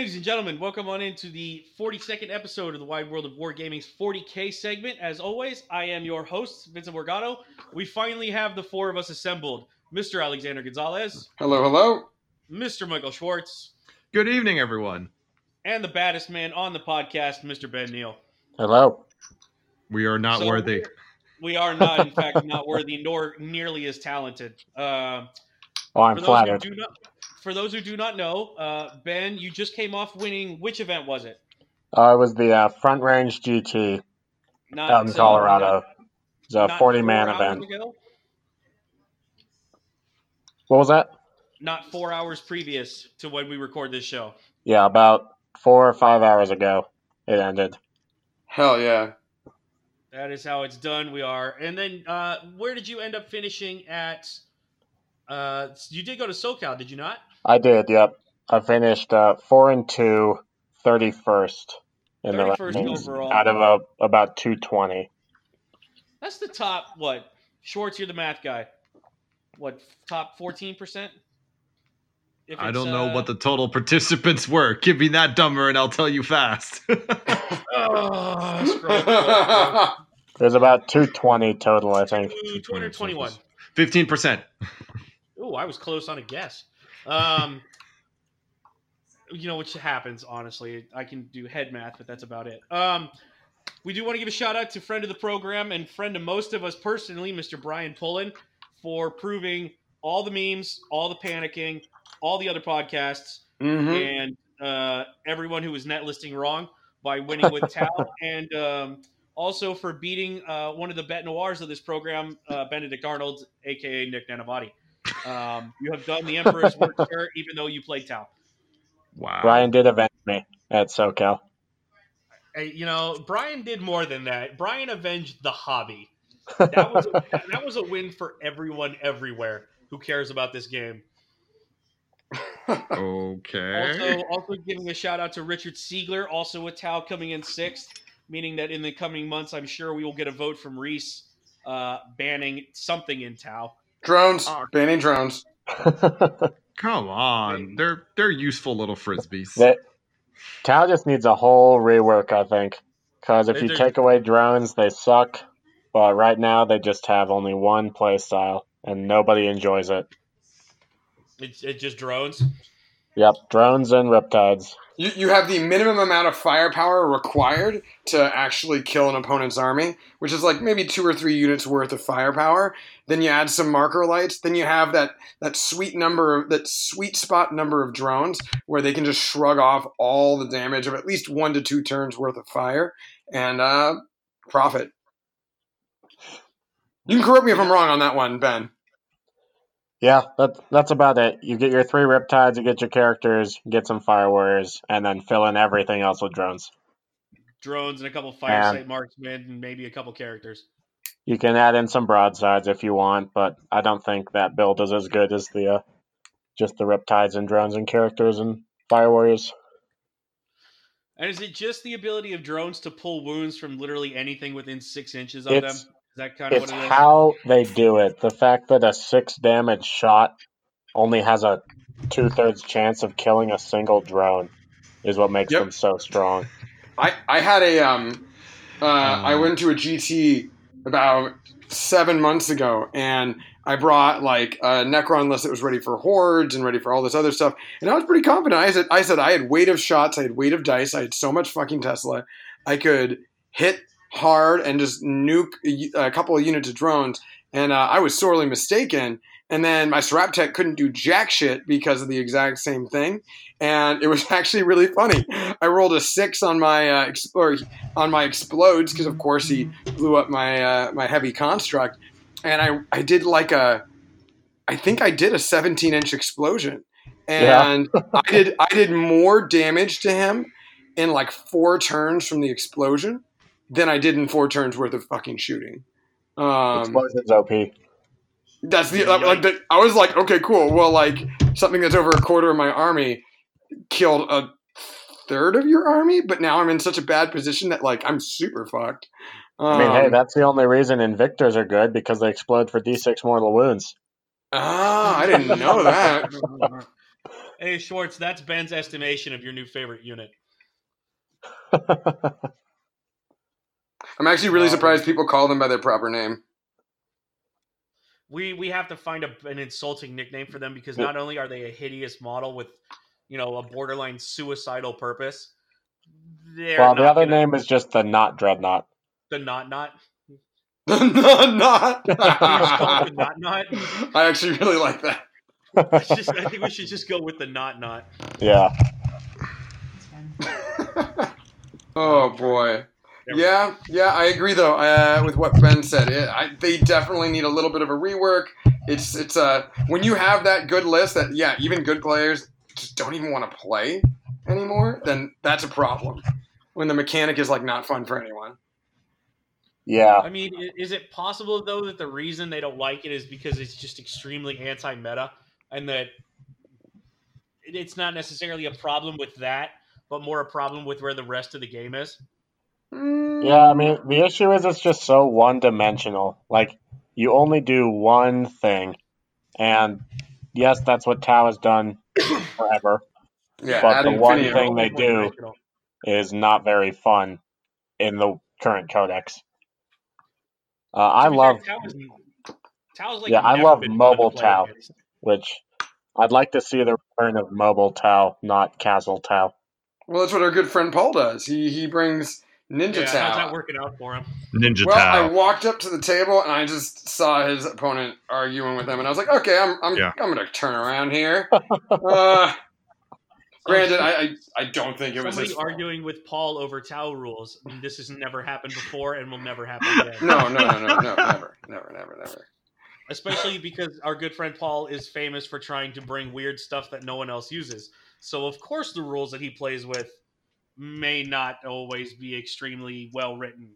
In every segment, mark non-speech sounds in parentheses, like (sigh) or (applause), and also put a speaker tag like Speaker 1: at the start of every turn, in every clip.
Speaker 1: Ladies and gentlemen, welcome on into the 42nd episode of the Wide World of Wargaming's 40K segment. As always, I am your host, Vincent Morgado. We finally have the four of us assembled Mr. Alexander Gonzalez,
Speaker 2: Hello, hello.
Speaker 1: Mr. Michael Schwartz,
Speaker 3: Good evening, everyone.
Speaker 1: and the baddest man on the podcast, Mr. Ben Neal.
Speaker 4: Hello.
Speaker 3: We are not
Speaker 1: So
Speaker 3: worthy.
Speaker 1: we're- We are not, in fact, not worthy nor nearly as talented. Uh,
Speaker 4: Oh, I'm
Speaker 1: for, those
Speaker 4: flattered.
Speaker 1: who do not, for those who do not know, uh, Ben, you just came off winning. Which event was it?
Speaker 4: Uh, it was the uh, Front Range GT
Speaker 1: Not
Speaker 4: out in
Speaker 1: uh,
Speaker 4: Colorado. It's a 40 man event.
Speaker 1: ago?
Speaker 4: What was that?
Speaker 1: Not four hours previous to when we record this show.
Speaker 4: Yeah, about four or five hours ago it ended.
Speaker 2: Hell yeah.
Speaker 1: That is how it's done. We are. And then, uh, where did you end up finishing at? Uh, you did go to SoCal, did you not?
Speaker 4: I did, yep. I finished uh, 4 and 2, 31st in the
Speaker 1: 31st
Speaker 4: rankings
Speaker 1: overall.
Speaker 4: out of uh, about 220.
Speaker 1: That's the top. What? Schwartz, you're the math guy. What? Top fourteen percent?
Speaker 3: I don't know what the total participants were. Give me that number and I'll tell you fast. (laughs)
Speaker 1: Oh,
Speaker 4: There's about 220 total, I think.
Speaker 1: Two hundred twenty-one.
Speaker 3: 15%.
Speaker 1: Oh, I was close on a guess. Um, you know, which happens, honestly. I can do head math, but that's about it. Um, we do want to give a shout out to friend of the program and friend of most of us personally, Mr. Brian Pullen, for proving all the memes, all the panicking, all the other podcasts,
Speaker 2: hmm
Speaker 1: and uh, everyone who was net listing wrong by winning with Tau, (laughs) and um, also for beating uh, one of the bet noirs of this program, uh, Benedict Arnold, aka Nick Nanavati. Um, you have done the Emperor's work, (laughs) sir, even though you played Tau.
Speaker 3: Wow.
Speaker 4: Brian did avenge me at SoCal.
Speaker 1: Hey, you know, Brian did more than that. Brian avenged the hobby. (laughs) That was a, that was a win for everyone everywhere who cares about this game.
Speaker 3: Okay.
Speaker 1: Also, also giving a shout out to Richard Siegler, also with Tau coming in sixth, meaning that in the coming months, I'm sure we will get a vote from Reece uh, banning something in Tau.
Speaker 2: Drones.
Speaker 1: Oh.
Speaker 2: Banning drones. (laughs)
Speaker 3: Come on. They're they're useful little frisbees.
Speaker 4: that, Tau just needs a whole rework, I think. Because if you
Speaker 1: They're-
Speaker 4: take away drones, they suck. But right now, they just have only one play style, and nobody enjoys it.
Speaker 1: It's it just drones.
Speaker 4: Yep, drones and riptides.
Speaker 2: You, you have the minimum amount of firepower required to actually kill an opponent's army, which is like maybe two or three units worth of firepower. Then you add some marker lights. Then you have that that sweet number of that sweet spot number of drones where they can just shrug off all the damage of at least one to two turns worth of fire and uh, profit. You can correct me if I'm wrong on that one, Ben.
Speaker 4: Yeah, that, that's about it. You get your three riptides, you get your characters, you get some fire warriors, and then fill in everything else with drones.
Speaker 1: Drones and a couple fire
Speaker 4: Yeah.
Speaker 1: sight marksmen and maybe a couple characters.
Speaker 4: You can add in some broadsides if you want, but I don't think that build is as good as the uh, just the riptides and drones and characters and fire warriors.
Speaker 1: And is it just the ability of drones to pull wounds from literally anything within six inches of
Speaker 4: It's-
Speaker 1: them? That kind of
Speaker 4: It's
Speaker 1: it
Speaker 4: how they do it. The fact that a six damage shot only has a two thirds chance of killing a single drone is what makes
Speaker 2: Yep.
Speaker 4: them so strong.
Speaker 2: I, I had a um uh, I went to a GT about seven months ago and I brought like a Necron list that was ready for hordes and ready for all this other stuff and I was pretty confident. I said I said I had weight of shots, I had weight of dice, I had so much fucking Tesla, I could hit hard and just nuke a, couple of units of drones. And uh, I was sorely mistaken. And then my Seraptek couldn't do jack shit because of the exact same thing. And it was (laughs) actually really funny. I rolled a six on my uh, ex- or on my explodes because of course he blew up my uh, my heavy construct, and I I did like a I think I did a 17 inch explosion, and (laughs) I did I did more damage to him in like four turns from the explosion than I did in four turns worth of fucking shooting. Um,
Speaker 4: Explosions OP.
Speaker 2: that's the like the, I was like, okay, cool. Well, like something that's over a quarter of my army killed a third of your army, but now I'm in such a bad position that like I'm super fucked. Um,
Speaker 4: I mean, hey, that's the only reason Invictors are good because they explode for D6 mortal wounds.
Speaker 2: ah, I didn't know that. (laughs)
Speaker 1: Hey Schwartz, that's Ben's estimation of your new favorite unit. (laughs)
Speaker 2: I'm actually really um, surprised people call them by their proper name.
Speaker 1: We we have to find a, an insulting nickname for them because not only are they a hideous model with, you know, a borderline suicidal purpose.
Speaker 4: well, the other gonna, name is just the Not Dreadnought.
Speaker 1: The Not Not. (laughs)
Speaker 2: the Not Not. (laughs) the Not Not. (laughs) I actually really like that.
Speaker 1: Just, I think we should just go with the Not Not.
Speaker 4: Yeah.
Speaker 2: oh boy. Yeah, yeah, I agree though uh, with what Ben said. It, I, they definitely need a little bit of a rework. It's it's uh, when you have that good list that yeah, even good players just don't even want to play anymore. Then that's a problem. When the mechanic is like not fun for anyone.
Speaker 4: Yeah.
Speaker 1: I mean, is it possible though that the reason they don't like it is because it's just extremely anti-meta, and that it's not necessarily a problem with that, but more a problem with where the rest of the game is?
Speaker 4: Yeah, I mean, the issue is it's just so one dimensional. Like, you only do one thing. And yes, that's what Tau has done (coughs) forever. Yeah, but the one thing they do is not very fun in the current codex. Uh, I love. Tau is, like yeah, I love mobile Tau, which I'd like to see the return of mobile Tau, not castle Tau.
Speaker 2: Well, that's what our good friend Paul does. He he brings Ninja yeah, Tau.
Speaker 1: How's that working out for him?
Speaker 3: Ninja
Speaker 2: well,
Speaker 3: Tau.
Speaker 2: I walked up to the table and I just saw his opponent arguing with him, and I was like, okay, I'm I'm, yeah. I'm gonna turn around here. uh, (laughs) granted, I, I, I don't think it
Speaker 1: was
Speaker 2: somebody
Speaker 1: arguing with Paul over Tau rules. I mean, this has never happened before and will never happen again. (laughs)
Speaker 2: no, no, no, no, no, never, never, never, never.
Speaker 1: Especially because our good friend Paul is famous for trying to bring weird stuff that no one else uses. So of course the rules that he plays with may not always be extremely well written.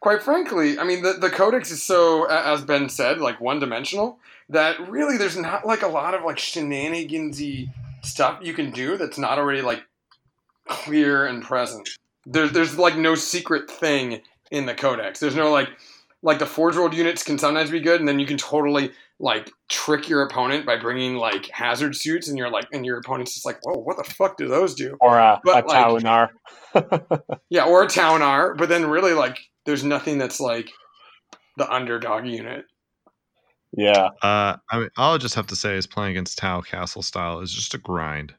Speaker 2: Quite frankly, I mean, the, the codex is so, as Ben said, like one dimensional that really there's not like a lot of like shenanigansy stuff you can do that's not already like clear and present. There's there's like no secret thing in the codex. There's no like like the forge world units can sometimes be good, and then you can totally like trick your opponent by bringing like hazard suits, and you're like, and your opponent's just like, whoa, what the fuck do those do?
Speaker 4: Or a, but, a like, Taunar. (laughs)
Speaker 2: yeah, or a Taunar. But then really, like, there's nothing that's like the underdog unit.
Speaker 4: Yeah.
Speaker 3: Uh, I mean, all I just have to say is playing against Tau Castle style is just a grind.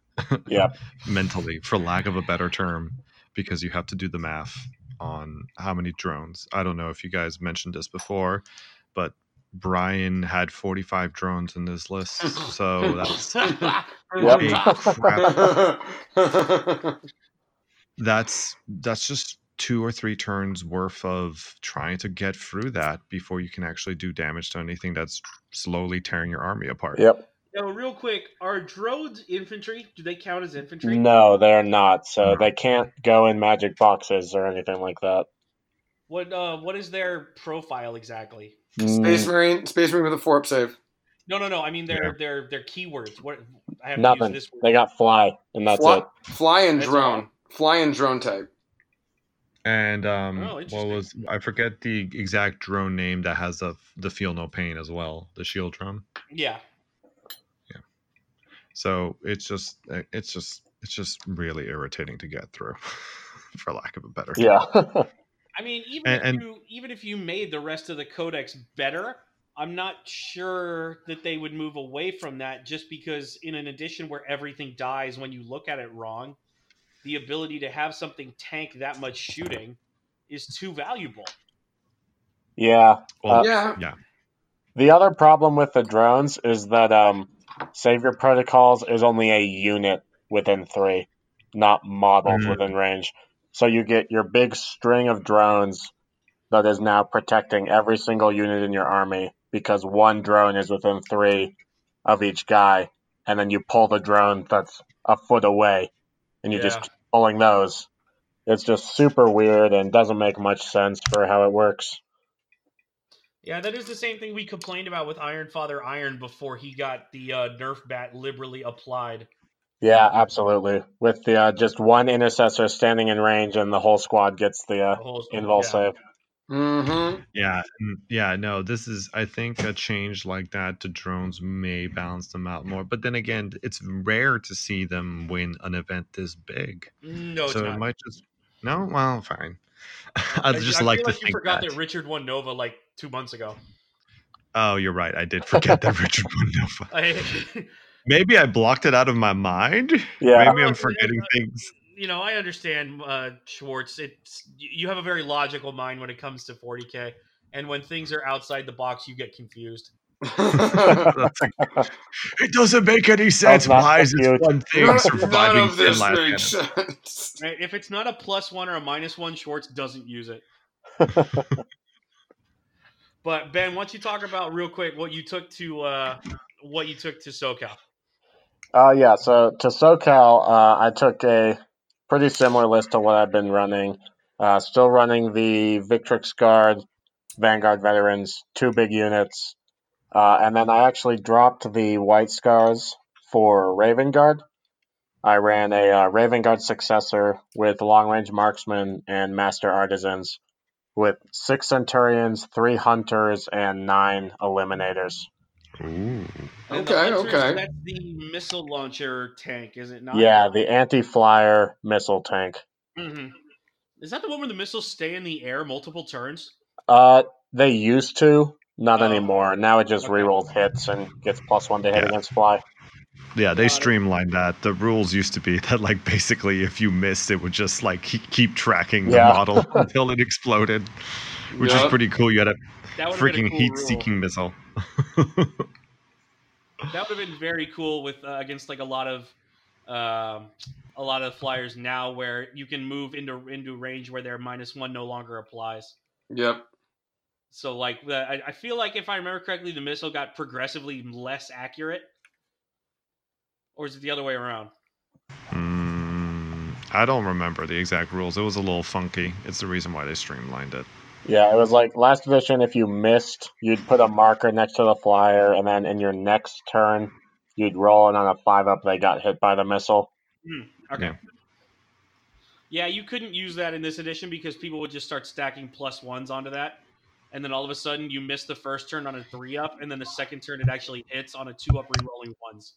Speaker 4: yeah. (laughs)
Speaker 3: Mentally, for lack of a better term, because you have to do the math on how many drones. I don't know if you guys mentioned this before, but Brian had 45 drones in his list. So that's (laughs) (laughs) that's that's just two or three turns worth of trying to get through that before you can actually do damage to anything that's slowly tearing your army apart.
Speaker 4: Yep.
Speaker 1: Now, real quick, are drones infantry? Do they count as infantry?
Speaker 4: No, they're not. So they can't go in magic boxes or anything like that.
Speaker 1: What uh, what is their profile exactly?
Speaker 2: Space Marine, Space Marine with a four up save.
Speaker 1: No, no, no. I mean their yeah. their their keywords. What
Speaker 4: I have Nothing. this word. They got fly, and that's fly, it.
Speaker 2: Fly and that's drone. All. Fly and drone type.
Speaker 3: And um, oh, what was I forget the exact drone name that has the the feel no pain as well, the shield drone.
Speaker 1: Yeah.
Speaker 3: Yeah. So it's just it's just it's just really irritating to get through, (laughs) for lack of a better.
Speaker 4: Yeah. (laughs)
Speaker 1: I mean, even and, if and, you even if you made the rest of the codex better, I'm not sure that they would move away from that just because in an edition where everything dies when you look at it wrong, the ability to have something tank that much shooting is too valuable.
Speaker 4: Yeah.
Speaker 2: Well, uh, yeah.
Speaker 3: Yeah.
Speaker 4: The other problem with the drones is that um, Savior Protocols is only a unit within three, not models mm-hmm. within range. So you get your big string of drones that is now protecting every single unit in your army because one drone is within three of each guy, and then you pull the drone that's a foot away, and you're yeah. just pulling those. It's just super weird and doesn't make much sense for how it works.
Speaker 1: Yeah, that is the same thing we complained about with Iron Father Iron before he got the uh, Nerf bat liberally applied.
Speaker 4: Yeah, absolutely. With the uh, just one intercessor standing in range, and the whole squad gets the, uh, the invul yeah. save.
Speaker 2: Mm-hmm.
Speaker 3: Yeah, yeah, no, this is I think a change like that to drones may balance them out more. But then again, it's rare to see them win an event this big.
Speaker 1: No, it's
Speaker 3: so
Speaker 1: not.
Speaker 3: it might just no, well, fine. (laughs)
Speaker 1: I-
Speaker 3: I'd just
Speaker 1: I
Speaker 3: like
Speaker 1: feel
Speaker 3: to
Speaker 1: like you
Speaker 3: think
Speaker 1: forgot
Speaker 3: that.
Speaker 1: that Richard won Nova like two months ago.
Speaker 3: Oh, you're right. I did forget that (laughs) Richard won Nova. (laughs)
Speaker 1: I,
Speaker 3: Maybe I blocked it out of my mind.
Speaker 4: Yeah.
Speaker 3: Maybe I'm forgetting things.
Speaker 1: you know, I understand uh, Schwartz. It's you have a very logical mind when it comes to 40k, and when things are outside the box, you get confused.
Speaker 3: That's (laughs) like- (laughs) it doesn't make any sense. Why is this one thing
Speaker 2: None,
Speaker 3: surviving
Speaker 2: none of this makes
Speaker 3: cannon?
Speaker 2: sense.
Speaker 1: Right? If it's not a plus one or a minus one, Schwartz doesn't use it. (laughs) But Ben, why don't you talk about real quick what you took to uh, what you took to SoCal?
Speaker 4: Uh, yeah, so to SoCal, uh, I took a pretty similar list to what I've been running. Uh, still running the Victrix Guard, Vanguard Veterans, two big units. Uh, and then I actually dropped the White Scars for Raven Guard. I ran a uh, Raven Guard successor with Long Range Marksmen and Master Artisans with six Centurions, three Hunters, and nine Eliminators.
Speaker 3: Ooh.
Speaker 1: And
Speaker 2: Okay,
Speaker 1: Hunters,
Speaker 2: okay.
Speaker 1: That's the missile launcher tank, is it not?
Speaker 4: Yeah, the anti flyer missile tank.
Speaker 1: hmm Is that the one where the missiles stay in the air multiple turns?
Speaker 4: Uh, they used to, not
Speaker 1: Oh.
Speaker 4: anymore. Now it just
Speaker 1: Okay.
Speaker 4: rerolls hits and gets plus one to hit
Speaker 3: Yeah.
Speaker 4: against fly.
Speaker 3: Yeah, they streamlined that. The rules used to be (laughs) that, like, basically, if you missed, it would just like keep, keep tracking the
Speaker 4: Yeah.
Speaker 3: model (laughs) until it exploded, which is pretty cool. You had a
Speaker 1: That would have been a
Speaker 3: freaking
Speaker 1: cool
Speaker 3: heat-seeking
Speaker 1: rule.
Speaker 3: missile. (laughs)
Speaker 1: That would have been very cool with uh, against like a lot of um, a lot of flyers now, where you can move into into range where their minus one no longer applies.
Speaker 2: Yep.
Speaker 1: So like the, I, I feel like if I remember correctly, the missile got progressively less accurate, or is it the other way around?
Speaker 3: Mm, I don't remember the exact rules. It was a little funky. It's the reason why they streamlined it.
Speaker 4: Yeah, it was like last edition. If you missed, you'd put a marker next to the flyer, and then in your next turn, you'd roll, and on a five up, they got hit by the missile.
Speaker 1: Okay.
Speaker 3: Yeah.
Speaker 1: Yeah, you couldn't use that in this edition because people would just start stacking plus ones onto that. And then all of a sudden you miss the first turn on a three up, and then the second turn it actually hits on a two up re-rolling ones.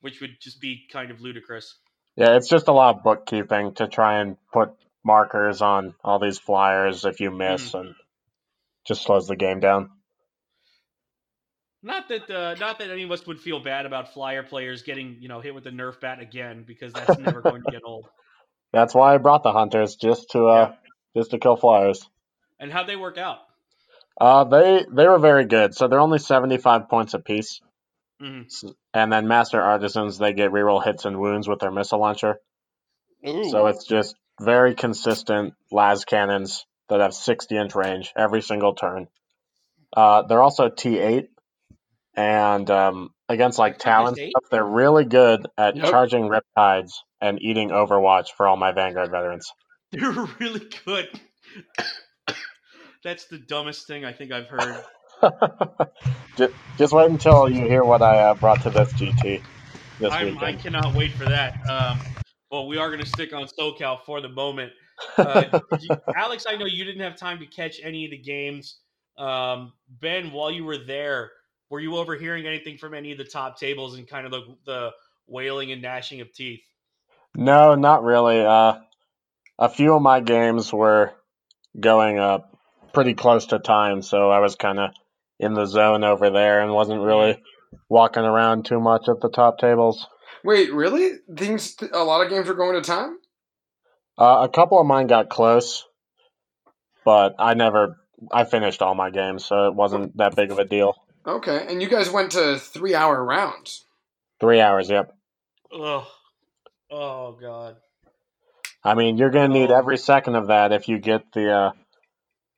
Speaker 1: Which would just be kind of ludicrous.
Speaker 4: Yeah, it's just a lot of bookkeeping to try and put markers on all these flyers if you miss, and just slows the game down.
Speaker 1: Not that uh, not that any of us would feel bad about flyer players getting, you know, hit with the nerf bat again, because that's never going to get old. (laughs)
Speaker 4: That's why I brought the hunters just to uh, just to kill flyers.
Speaker 1: And how'd they work out?
Speaker 4: Uh, they they were very good. So they're only seventy five points apiece.
Speaker 1: Mhm.
Speaker 4: S- And then Master Artisans, they get reroll hits and wounds with their missile launcher. So it's just very consistent las cannons that have 60 inch range every single turn. Uh, they're also T8, and um, against like
Speaker 1: They're
Speaker 4: Talon stuff, they're really good at
Speaker 2: Yep.
Speaker 4: charging Riptides and eating Overwatch for all my Vanguard veterans. (laughs)
Speaker 1: They're really good. That's the dumbest thing I think I've heard. (laughs)
Speaker 4: just, just wait until you hear what I uh, brought to this GT this
Speaker 1: I cannot wait for that. Um, well, we are going to stick on SoCal for the moment. (laughs) Uh, you- Alex, I know you didn't have time to catch any of the games. Um, ben, while you were there, were you overhearing anything from any of the top tables and kind of the, the wailing and gnashing of teeth?
Speaker 4: No, not really. Uh, a few of my games were going up pretty close to time, so I was kind of in the zone over there and wasn't really walking around too much at the top tables.
Speaker 2: Wait, really? Things. A lot of games are going to time.
Speaker 4: Uh, a couple of mine got close, but I never. I finished all my games, so it wasn't that big of a deal.
Speaker 2: Okay, and you guys went to three-hour rounds.
Speaker 4: Three hours, yep.
Speaker 1: Ugh. Oh, God.
Speaker 4: I mean, you're gonna need
Speaker 1: Oh.
Speaker 4: every second of that if you get the uh,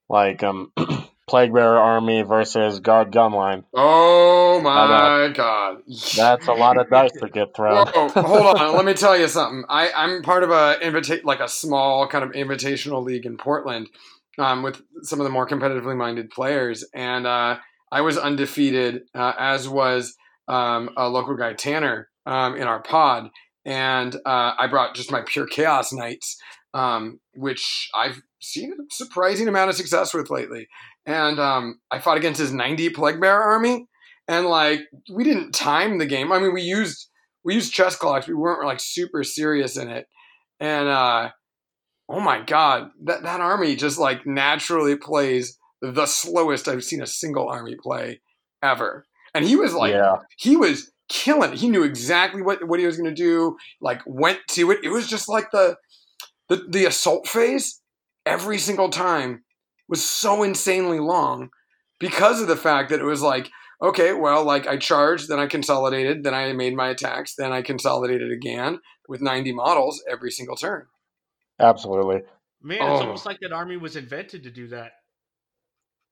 Speaker 4: like um, (clears throat) Plague Bearer Army versus Guard Gunline.
Speaker 2: Oh my god!
Speaker 4: That's a lot of dice to get thrown.
Speaker 2: Whoa, (laughs) hold on. Let me tell you something. I, I'm part of a invita- like a small kind of invitational league in Portland, um, with some of the more competitively minded players, and uh, I was undefeated, uh, as was um, a local guy Tanner um, in our pod, and uh, I brought just my pure chaos knights um, which I've seen a surprising amount of success with lately. And um, I fought against his 90 plague bear army, and like we didn't time the game. I mean, we used we used chess clocks. We weren't like super serious in it, and uh, oh my god, that that army just like naturally plays the slowest I've seen a single army play ever. And he was like,
Speaker 4: yeah,
Speaker 2: he was killing it. He knew exactly what, what he was going to do, like went to it. It was just like the, the, the assault phase every single time was so insanely long because of the fact that it was like, okay, well, like I charged, then I consolidated, then I made my attacks, then I consolidated again with 90 models every single turn.
Speaker 4: absolutely.
Speaker 1: Man, it's
Speaker 2: Oh.
Speaker 1: almost like that army was invented to do that.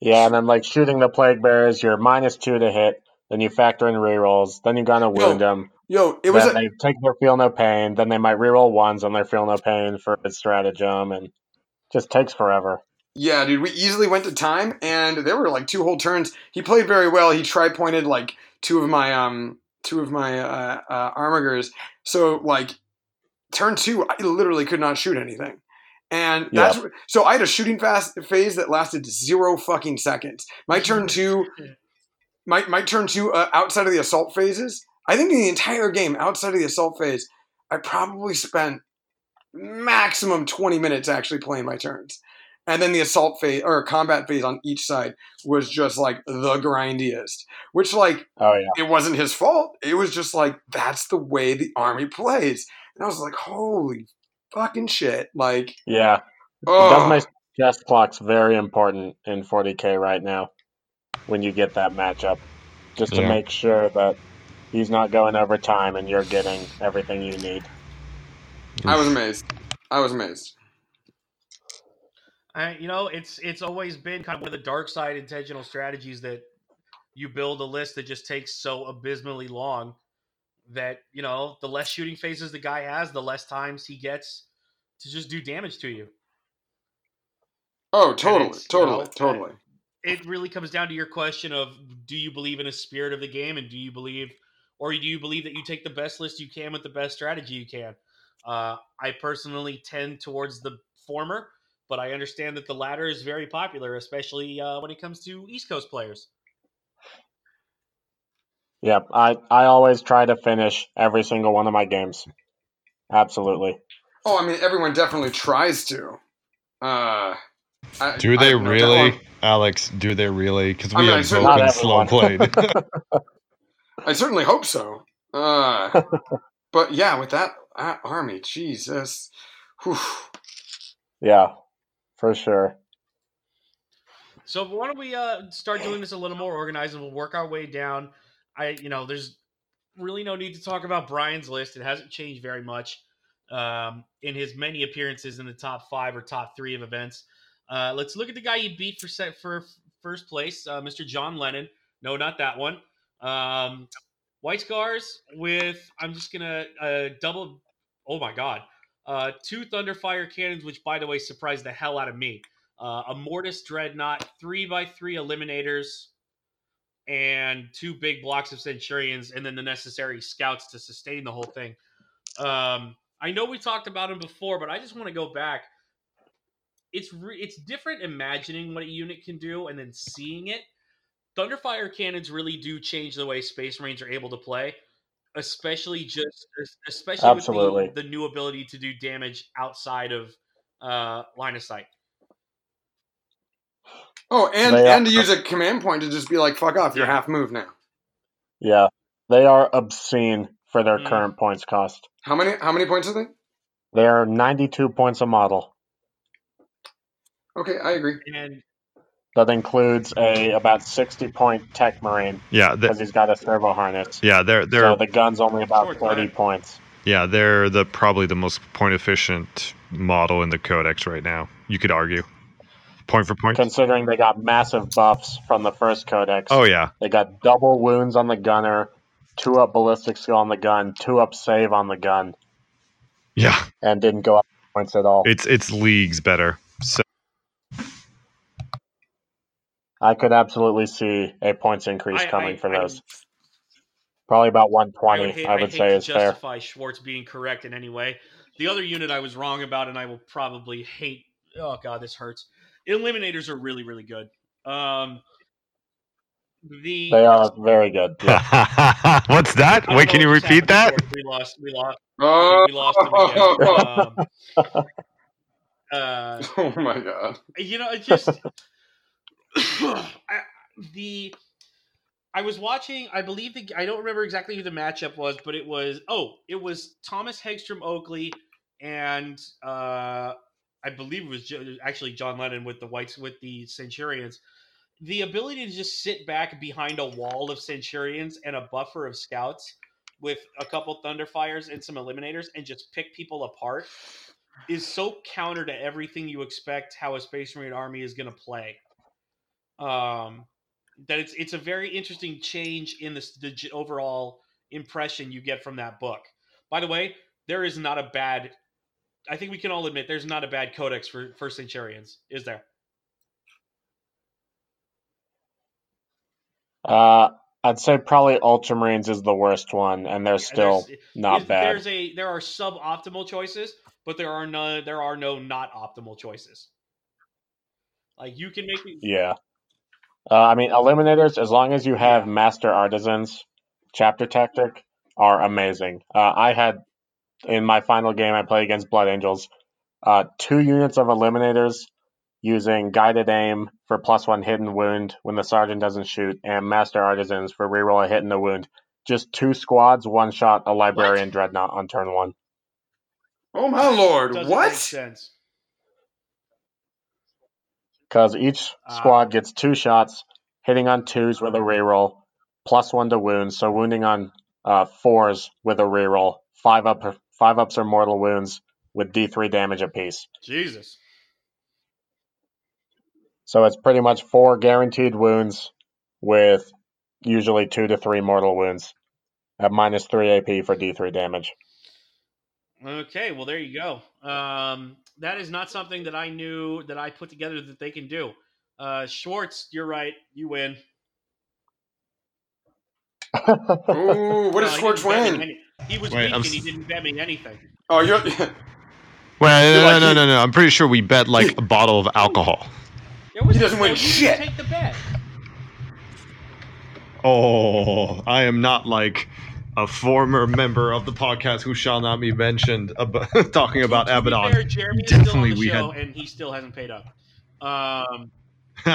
Speaker 4: Yeah, and then like shooting the plague bears, you're minus two to hit. Then you factor in rerolls. Then you're gonna wound them.
Speaker 2: Yo, it was
Speaker 4: then
Speaker 2: a,
Speaker 4: they take their feel no pain. Then they might reroll ones on their feel no pain for its stratagem, and just takes forever.
Speaker 2: Yeah, dude, we easily went to time, and there were like two whole turns. He played very well. He tri pointed like two of my um two of my uh, uh, armigers. So like turn two, I literally could not shoot anything, and that's so I had a shooting fast phase that lasted zero fucking seconds. My turn two, (laughs) my my turn two uh, outside of the assault phases. I think in the entire game outside of the assault phase, I probably spent maximum twenty minutes actually playing my turns. And then the assault phase or combat phase on each side was just like the grindiest which like
Speaker 4: Oh yeah,
Speaker 2: it wasn't his fault. It was just like that's the way the army plays. And i was like holy fucking shit like
Speaker 4: yeah. It
Speaker 2: oh.
Speaker 4: Does make chess clocks very important in 40k right now. When you get that matchup, just to make sure that he's not going over time and you're getting everything you need.
Speaker 2: i was amazed i was amazed
Speaker 1: I, you know, it's it's always been kind of one of the dark side intentional strategies that you build a list that just takes so abysmally long that you know the less shooting phases the guy has, the less times he gets to just do damage to you.
Speaker 2: oh totally
Speaker 1: it's, you
Speaker 2: totally
Speaker 1: know,
Speaker 2: totally
Speaker 1: It really comes down to your question of do you believe in a spirit of the game and do you believe or do you believe that you take the best list you can with the best strategy you can? Uh, I personally tend towards the former, but I understand that the latter is very popular, especially uh, when it comes to East Coast players.
Speaker 4: Yep, I I always try to finish every single one of my games. Absolutely.
Speaker 2: oh i mean everyone definitely tries to uh I,
Speaker 3: Do
Speaker 2: I
Speaker 3: they
Speaker 2: no
Speaker 3: really, Alex? Do they really? Because
Speaker 2: I
Speaker 3: we
Speaker 2: mean,
Speaker 3: have
Speaker 2: certainly-
Speaker 3: both been slow
Speaker 4: everyone.
Speaker 3: played.
Speaker 2: I certainly hope so. Uh, (laughs) but yeah, with that uh, army, Jesus. Whew.
Speaker 4: Yeah, for sure.
Speaker 1: So why don't we uh, start doing this a little more organized and we'll work our way down. I, you know, there's really no need to talk about Brian's list. It hasn't changed very much um, in his many appearances in the top five or top three of events. Uh, let's look at the guy he beat for set for first place, uh, Mr. John Lennon. No, not that one. Um, White Scars with I'm just gonna uh, double. Oh my god, uh, two Thunderfire cannons, which by the way surprised the hell out of me uh, a Mortis Dreadnought, three by three Eliminators, and two big blocks of Centurions, and then the necessary scouts to sustain the whole thing. Um, I know we talked about them before, but I just want to go back. It's re- it's different imagining what a unit can do and then seeing it. Thunderfire cannons really do change the way Space Marines are able to play, especially just especially
Speaker 4: Absolutely.
Speaker 1: with the, the new ability to do damage outside of uh, line of sight.
Speaker 2: Oh, and
Speaker 4: They
Speaker 2: and to use a command point to just be like, "Fuck off, you're
Speaker 1: Yeah.
Speaker 2: half move now."
Speaker 4: Yeah, they are obscene for their
Speaker 1: Mm.
Speaker 4: current points cost.
Speaker 2: How many? How many points are they?
Speaker 4: They are 92 points a model.
Speaker 2: Okay, I agree.
Speaker 1: And
Speaker 4: That includes a about 60 point tech marine
Speaker 3: yeah,
Speaker 4: because he's got a servo harness.
Speaker 3: yeah, they're they're
Speaker 4: So the gun's only about 30
Speaker 1: time.
Speaker 4: points.
Speaker 3: yeah they're the probably the most point efficient model in the codex right now. You could argue, point for point.
Speaker 4: Considering they got massive buffs from the first codex.
Speaker 3: Oh yeah,
Speaker 4: They got double wounds on the gunner, two up ballistic skill on the gun, two up save on the gun,
Speaker 3: yeah.
Speaker 4: and didn't go up points at all.
Speaker 3: It's it's leagues better. So
Speaker 4: I could absolutely see a points increase
Speaker 1: I-
Speaker 4: coming
Speaker 1: I-
Speaker 4: for
Speaker 1: I-
Speaker 4: those. Probably about
Speaker 1: I would,
Speaker 4: 120,
Speaker 1: hate,
Speaker 4: I
Speaker 1: I
Speaker 4: would
Speaker 1: hate
Speaker 4: say
Speaker 1: to
Speaker 4: is fair.
Speaker 1: justify Schwartz being correct in any way. The other unit I was wrong about, and I will probably hate. Oh god, this hurts. Eliminators are really, really good. Um, the
Speaker 4: They are very good. Yeah. (laughs)
Speaker 3: What's that?
Speaker 1: I
Speaker 3: Wait, can you repeat that?
Speaker 1: happened. We lost. We lost.
Speaker 2: Oh,
Speaker 1: We lost. (laughs) Um, (laughs) uh,
Speaker 2: oh my god.
Speaker 1: you know, it just (coughs) I, the I was watching. I believe the I don't remember exactly who the matchup was, but it was oh, it was Thomas Hegstrom Oakey and uh, I believe it was actually John Lennon with the whites with the Centurions. The ability to just sit back behind a wall of Centurions and a buffer of scouts with a couple Thunderfires and some Eliminators and just pick people apart is so counter to everything you expect how a Space Marine army is going to play. Um, that it's it's a very interesting change in this the overall impression you get from that book. By the way, there is not a bad. I think we can all admit there's not a bad codex for first Centurions, is there?
Speaker 4: Uh, I'd say probably Ultramarines is the worst one, and they're
Speaker 1: Yeah,
Speaker 4: still not
Speaker 1: is-
Speaker 4: bad.
Speaker 1: There's a there are suboptimal choices, but there are no there are no not optimal choices. Like you can make it.
Speaker 4: Yeah. Uh, I mean, Eliminators, as long as you have Master Artisans, Chapter Tactic, are amazing. Uh, I had, in my final game I played against Blood Angels, uh, two units of Eliminators using Guided Aim for plus one hidden wound when the Sergeant doesn't shoot, and Master Artisans for reroll a hit and a wound. Just two squads, one shot a Librarian Dreadnought on turn one.
Speaker 2: Oh my lord.
Speaker 1: Doesn't
Speaker 2: What?
Speaker 4: Because each
Speaker 1: Ah.
Speaker 4: squad gets two shots, hitting on twos with a reroll, plus one to wounds, so wounding on uh, fours with a reroll, five up, five ups are mortal wounds with D3 damage apiece.
Speaker 1: Jesus.
Speaker 4: So it's pretty much four guaranteed wounds with usually two to three mortal wounds at minus three AP for D3 damage.
Speaker 1: Okay, well there you go. Um, that is not something that I knew that I put together that they can do. Uh, Schwartz, you're right. You win. (laughs)
Speaker 2: Ooh, what
Speaker 1: No,
Speaker 2: does Schwartz
Speaker 1: didn't bet me
Speaker 2: win?
Speaker 1: He was
Speaker 3: Wait,
Speaker 1: weak
Speaker 3: I'm
Speaker 1: and he didn't bet me anything.
Speaker 2: Oh, you're. (laughs)
Speaker 3: Well,
Speaker 2: You're
Speaker 3: no,
Speaker 2: like
Speaker 3: no,
Speaker 2: he-
Speaker 3: no, no. I'm pretty sure we bet like (laughs) a bottle of alcohol.
Speaker 2: He doesn't win shit.
Speaker 1: Take the bet.
Speaker 3: Oh, I am not like a former member of the podcast who shall not be mentioned (laughs) about, talking about
Speaker 1: To
Speaker 3: Abaddon.
Speaker 1: fair, Jeremy is still on
Speaker 3: Definitely
Speaker 1: the
Speaker 3: we
Speaker 1: show
Speaker 3: had-
Speaker 1: and he still hasn't paid up. Um, (laughs)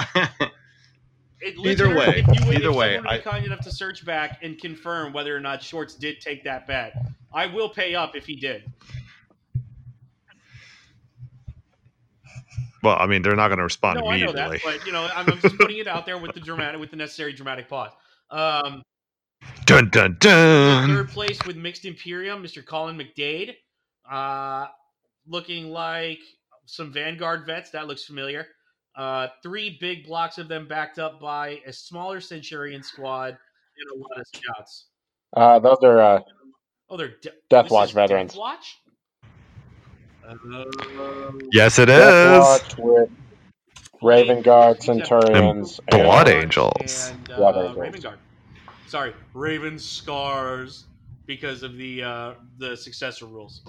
Speaker 1: it,
Speaker 3: Either way,
Speaker 1: if you
Speaker 3: either
Speaker 1: if
Speaker 3: way, I-
Speaker 1: be kind enough to search back and confirm whether or not Schwartz did take that bet, I will pay up if he did.
Speaker 3: well, I mean, they're not going to respond
Speaker 1: No, I know
Speaker 3: immediately.
Speaker 1: that, but you know, I'm, I'm (laughs) just putting it out there with the dramatic, with the necessary dramatic pause. Um,
Speaker 3: Dun dun dun.
Speaker 1: third place with mixed Imperium, Mr. Colin McDade, uh, looking like some Vanguard vets. That looks familiar. Uh, three big blocks of them backed up by a smaller Centurion squad and a lot of scouts.
Speaker 4: Uh, those are uh,
Speaker 1: Oh, they're de-
Speaker 4: Death Watch veterans.
Speaker 1: Death Watch. Uh,
Speaker 3: Yes, it
Speaker 4: Death
Speaker 3: is.
Speaker 4: Watch with Raven Guard, Centurions,
Speaker 3: And Blood
Speaker 4: and,
Speaker 3: Angels.
Speaker 1: and
Speaker 4: Blood
Speaker 1: uh,
Speaker 4: Angels.
Speaker 1: Raven Guard. Sorry, Raven Scars because of the uh, the successor rules.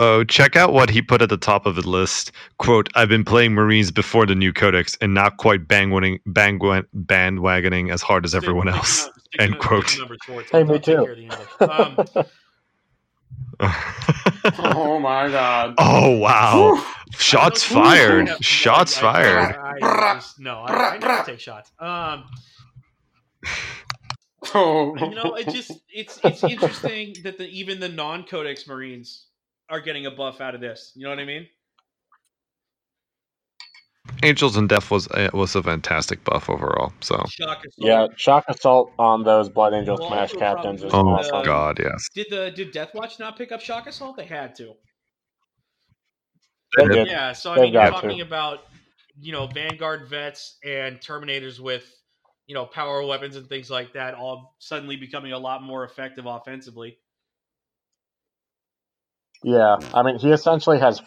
Speaker 3: Oh, check out what he put at the top of the list. Quote, I've been playing Marines before the new codex and not quite bandwagoning, bandwa- bandwagoning as hard as
Speaker 1: Stick-
Speaker 3: everyone else.
Speaker 1: num- stick
Speaker 3: End
Speaker 1: num-
Speaker 3: quote.
Speaker 1: stick number Schwartz.
Speaker 4: Hey,
Speaker 1: I'll-
Speaker 4: me
Speaker 1: I'll take
Speaker 4: too.
Speaker 1: care of the English. Um, (laughs)
Speaker 2: oh my god.
Speaker 3: oh, wow.
Speaker 2: Whew.
Speaker 3: Shots
Speaker 1: I don't-
Speaker 3: fired.
Speaker 1: I- I-
Speaker 3: Shots
Speaker 1: I-
Speaker 3: fired.
Speaker 1: I, I just, no, I, I never take shots. Um, (laughs)
Speaker 2: Oh.
Speaker 1: you know, it just it's it's interesting that the even the non-codex Marines are getting a buff out of this. You know what I mean?
Speaker 3: Angels and Death was uh, was a fantastic buff overall. So,
Speaker 1: Shock assault.
Speaker 4: yeah, Shock Assault on those Blood Angel
Speaker 1: Well,
Speaker 4: Smash captains is
Speaker 1: probably-
Speaker 3: oh
Speaker 4: awesome.
Speaker 3: god, yes.
Speaker 1: Did the did Death Watch not pick up shock assault? They had to.
Speaker 4: They did.
Speaker 1: Yeah, so I
Speaker 4: They've
Speaker 1: mean, you're talking
Speaker 4: to.
Speaker 1: about you know Vanguard vets and Terminators with you know power weapons and things like that, all suddenly becoming a lot more effective offensively.
Speaker 4: Yeah, I mean, he essentially has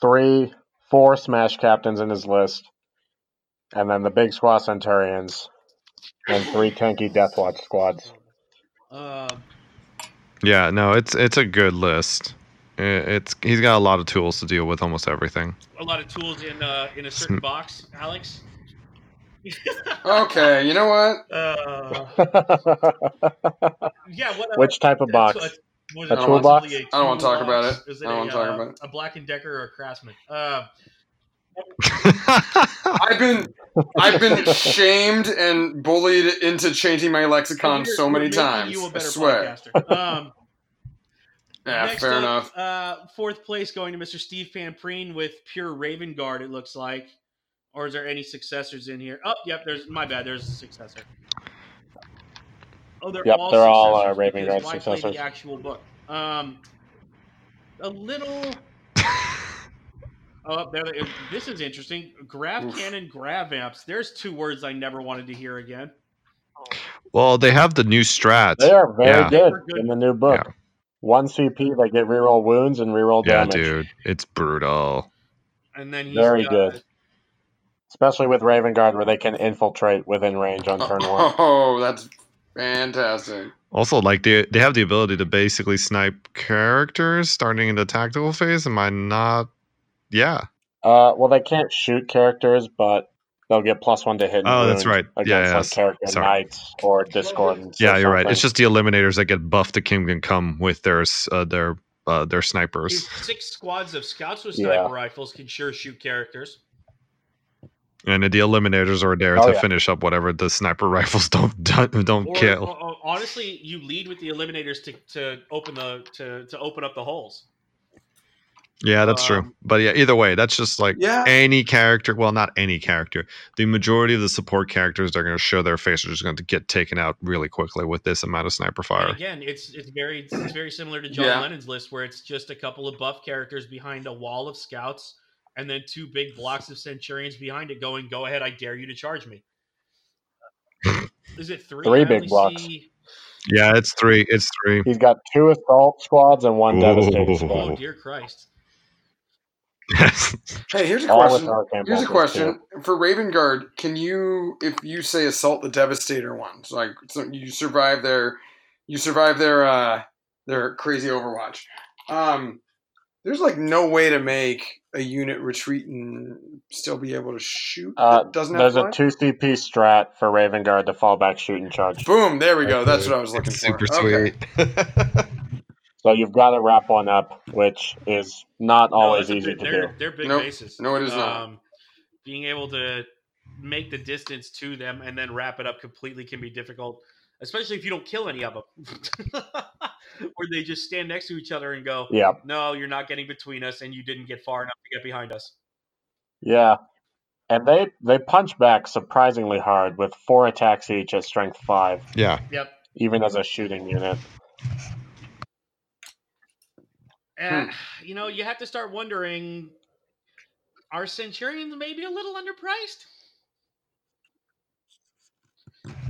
Speaker 4: three, four Smash captains in his list, and then the Big Squaw Centurions, and three tanky Deathwatch squads.
Speaker 1: Um,
Speaker 3: Yeah, no, it's it's a good list. It's he's got a lot of tools to deal with almost everything.
Speaker 1: a lot of tools in uh, in a certain
Speaker 3: Sm-
Speaker 1: box, Alex.
Speaker 2: Okay, you know what? (laughs)
Speaker 1: Uh, (laughs) yeah. What?
Speaker 4: Which type of box?
Speaker 1: what- was
Speaker 2: A
Speaker 1: it
Speaker 2: toolbox?
Speaker 1: possibly a
Speaker 2: I don't wanna talk about
Speaker 1: toolbox?
Speaker 2: it.
Speaker 1: Is
Speaker 2: I don't wanna talk
Speaker 1: uh,
Speaker 2: about it.
Speaker 1: A Black and Decker or a Craftsman? Uh, (laughs)
Speaker 2: I've been I've been shamed and bullied into changing my lexicon
Speaker 1: we're-
Speaker 2: so many times.
Speaker 1: You a
Speaker 2: I
Speaker 1: better
Speaker 2: swear.
Speaker 1: Um,
Speaker 2: Yeah,
Speaker 1: next
Speaker 2: fair
Speaker 1: up,
Speaker 2: enough.
Speaker 1: Uh, fourth place going to Mr. Steve Pampreen with Pure Raven Guard. It looks like, or is there any successors in here? Oh, yep. There's my bad. There's a successor. Oh, they're
Speaker 4: Yep,
Speaker 1: all
Speaker 4: they're all, uh,
Speaker 1: successors
Speaker 4: Raven
Speaker 1: because
Speaker 4: Guard
Speaker 1: play
Speaker 4: successors.
Speaker 1: The actual book. Um, a little. (laughs) Oh, there. they- This is interesting. Grav
Speaker 2: Oof.
Speaker 1: cannon, grav amps. There's two words I never wanted to hear again.
Speaker 3: well, they have the new strats.
Speaker 4: They are very
Speaker 3: Yeah.
Speaker 4: good,
Speaker 1: good.
Speaker 4: in the new book.
Speaker 3: Yeah.
Speaker 4: One CP, they get reroll wounds and reroll
Speaker 3: Yeah,
Speaker 4: damage.
Speaker 3: Yeah, dude, it's brutal.
Speaker 1: And then he's
Speaker 4: Very
Speaker 1: got-
Speaker 4: good. Especially with Raven Guard, where they can infiltrate within range on turn one. (laughs)
Speaker 2: Oh, that's fantastic.
Speaker 3: Also, like they they have the ability to basically snipe characters starting in the tactical phase. Am I not? Yeah.
Speaker 4: Uh, well, they can't shoot characters, but they'll get plus one to hit.
Speaker 3: Oh, that's right.
Speaker 4: Against
Speaker 3: Yeah,
Speaker 4: like
Speaker 3: yes.
Speaker 4: character
Speaker 3: Sorry.
Speaker 4: knights or discordants.
Speaker 3: Yeah,
Speaker 4: or
Speaker 3: you're right. It's just the eliminators that get buffed to Kingdom Come with their uh, their uh, their
Speaker 1: Dude,
Speaker 3: snipers.
Speaker 1: Six squads of scouts with
Speaker 4: Yeah.
Speaker 1: sniper rifles can sure shoot characters.
Speaker 3: And the eliminators are there
Speaker 4: Oh,
Speaker 3: to
Speaker 4: yeah.
Speaker 3: finish up whatever the sniper (laughs) rifles don't don't, don't
Speaker 1: Or,
Speaker 3: kill.
Speaker 1: or- or honestly, you lead with the eliminators to, to open the to, to open up the holes.
Speaker 3: Yeah, that's true.
Speaker 1: Um,
Speaker 3: But yeah, either way, that's just like
Speaker 2: Yeah.
Speaker 3: any character. Well, not any character. The majority of the support characters that are going to show their face are just going to get taken out really quickly with this amount of sniper
Speaker 1: And
Speaker 3: fire.
Speaker 1: again, it's it's very it's very similar to John
Speaker 2: Yeah.
Speaker 1: Lennon's list, where it's just a couple of buff characters behind a wall of scouts, and then two big blocks of centurions behind it, going, "Go ahead, I dare you to charge me." Is it three?
Speaker 4: Three
Speaker 1: I
Speaker 4: big blocks.
Speaker 1: see-
Speaker 3: Yeah, it's three. It's three.
Speaker 4: He's got two assault squads and one Devastator
Speaker 3: Ooh.
Speaker 1: Oh
Speaker 4: squad.
Speaker 1: dear Christ!
Speaker 2: Hey, here's a
Speaker 4: All with
Speaker 2: question. Here's a
Speaker 4: bolters,
Speaker 2: question for Raven Guard. Can you, if you say assault the Devastator ones, like so you survive their, you survive their uh their crazy Overwatch. Um, there's like no way to make a unit retreat and still be able to shoot.
Speaker 4: Uh,
Speaker 2: doesn't have
Speaker 4: There's a two CP strat for Raven Guard to fall back, shoot, and charge.
Speaker 2: Boom! There we go. That's what I was looking
Speaker 3: It's
Speaker 2: for.
Speaker 3: super
Speaker 2: Okay.
Speaker 3: sweet. (laughs)
Speaker 4: So you've got to wrap one up, which is not
Speaker 1: No,
Speaker 4: always
Speaker 1: it's
Speaker 4: easy
Speaker 1: big-
Speaker 4: to
Speaker 1: they're,
Speaker 4: do.
Speaker 1: They're big
Speaker 2: Nope.
Speaker 1: bases.
Speaker 2: No, it is not.
Speaker 1: Um, being able to make the distance to them and then wrap it up completely can be difficult, especially if you don't kill any of them, (laughs) where they just stand next to each other and go,
Speaker 4: Yeah,
Speaker 1: "No, you're not getting between us, and you didn't get far enough to get behind us."
Speaker 4: yeah. And they they punch back surprisingly hard with four attacks each at strength five,
Speaker 3: yeah.
Speaker 1: Yep.
Speaker 4: even as a shooting unit.
Speaker 1: And, you know, you have to start wondering: Are Centurions maybe a little underpriced?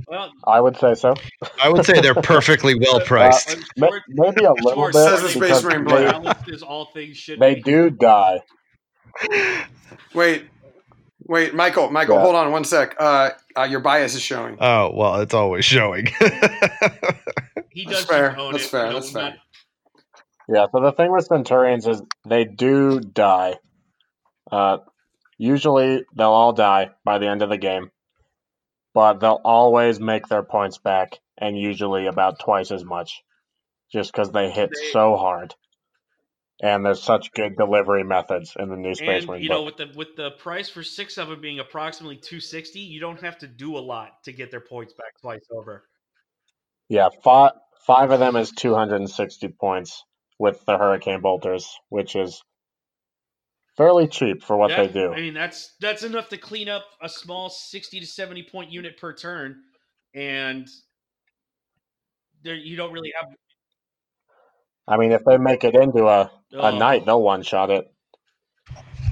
Speaker 1: Well,
Speaker 4: I would say so.
Speaker 3: I would say they're perfectly (laughs) well priced.
Speaker 4: Ma-
Speaker 1: Schwartz-
Speaker 4: Maybe a little
Speaker 1: Schwartz
Speaker 4: bit
Speaker 2: Says the Space
Speaker 4: because
Speaker 2: Marine
Speaker 4: they,
Speaker 2: player.
Speaker 1: all things should
Speaker 4: they
Speaker 1: be.
Speaker 4: do die.
Speaker 2: Wait, wait, Michael, Michael,
Speaker 4: Yeah.
Speaker 2: hold on one sec. Uh, uh, your bias is showing.
Speaker 3: oh well, it's always showing. (laughs)
Speaker 1: He
Speaker 2: That's
Speaker 1: does
Speaker 2: fair. That's
Speaker 1: it,
Speaker 2: fair. That's fair.
Speaker 1: not-
Speaker 4: Yeah, so the thing with Centurions is they do die. Uh, usually they'll all die by the end of the game, but they'll always make their points back, and usually about twice as much, just because they hit
Speaker 1: They-
Speaker 4: so hard. And there's such good delivery methods in the new Space Marine
Speaker 1: you know, with the with the price for six of them being approximately two sixty, you don't have to do a lot to get their points back twice over.
Speaker 4: Yeah, five five of them is 260 points with the Hurricane Bolters, which is fairly cheap for what
Speaker 1: Yeah,
Speaker 4: they do.
Speaker 1: I mean, that's that's enough to clean up a small sixty to seventy point unit per turn, and there you don't really have.
Speaker 4: I mean, if they make it into a, a
Speaker 1: oh,
Speaker 4: knight, they'll one shot it.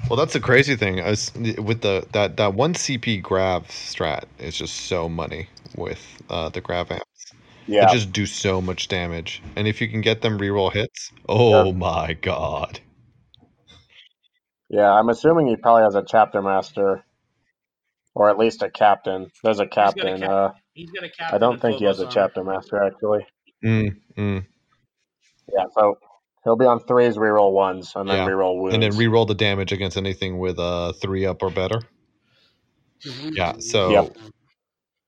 Speaker 3: well, that's the crazy thing. Is with the that that one CP grav strat is just so money with uh, the grav amps.
Speaker 4: Yeah,
Speaker 3: They just do so much damage, and if you can get them reroll hits, oh
Speaker 4: Yeah.
Speaker 3: my god!
Speaker 4: Yeah. I'm assuming he probably has a chapter master or at least a captain. There's a
Speaker 1: got a
Speaker 4: captain.
Speaker 1: cap-
Speaker 4: uh,
Speaker 1: He's got a captain.
Speaker 4: I don't think he has a
Speaker 1: Phobos
Speaker 4: chapter master actually.
Speaker 3: Mm, mm.
Speaker 4: Yeah, so he'll be on threes, reroll ones, and then
Speaker 3: Yeah.
Speaker 4: reroll wounds.
Speaker 3: And then re-roll the damage against anything with a three up or better. Yeah. So
Speaker 4: Yep.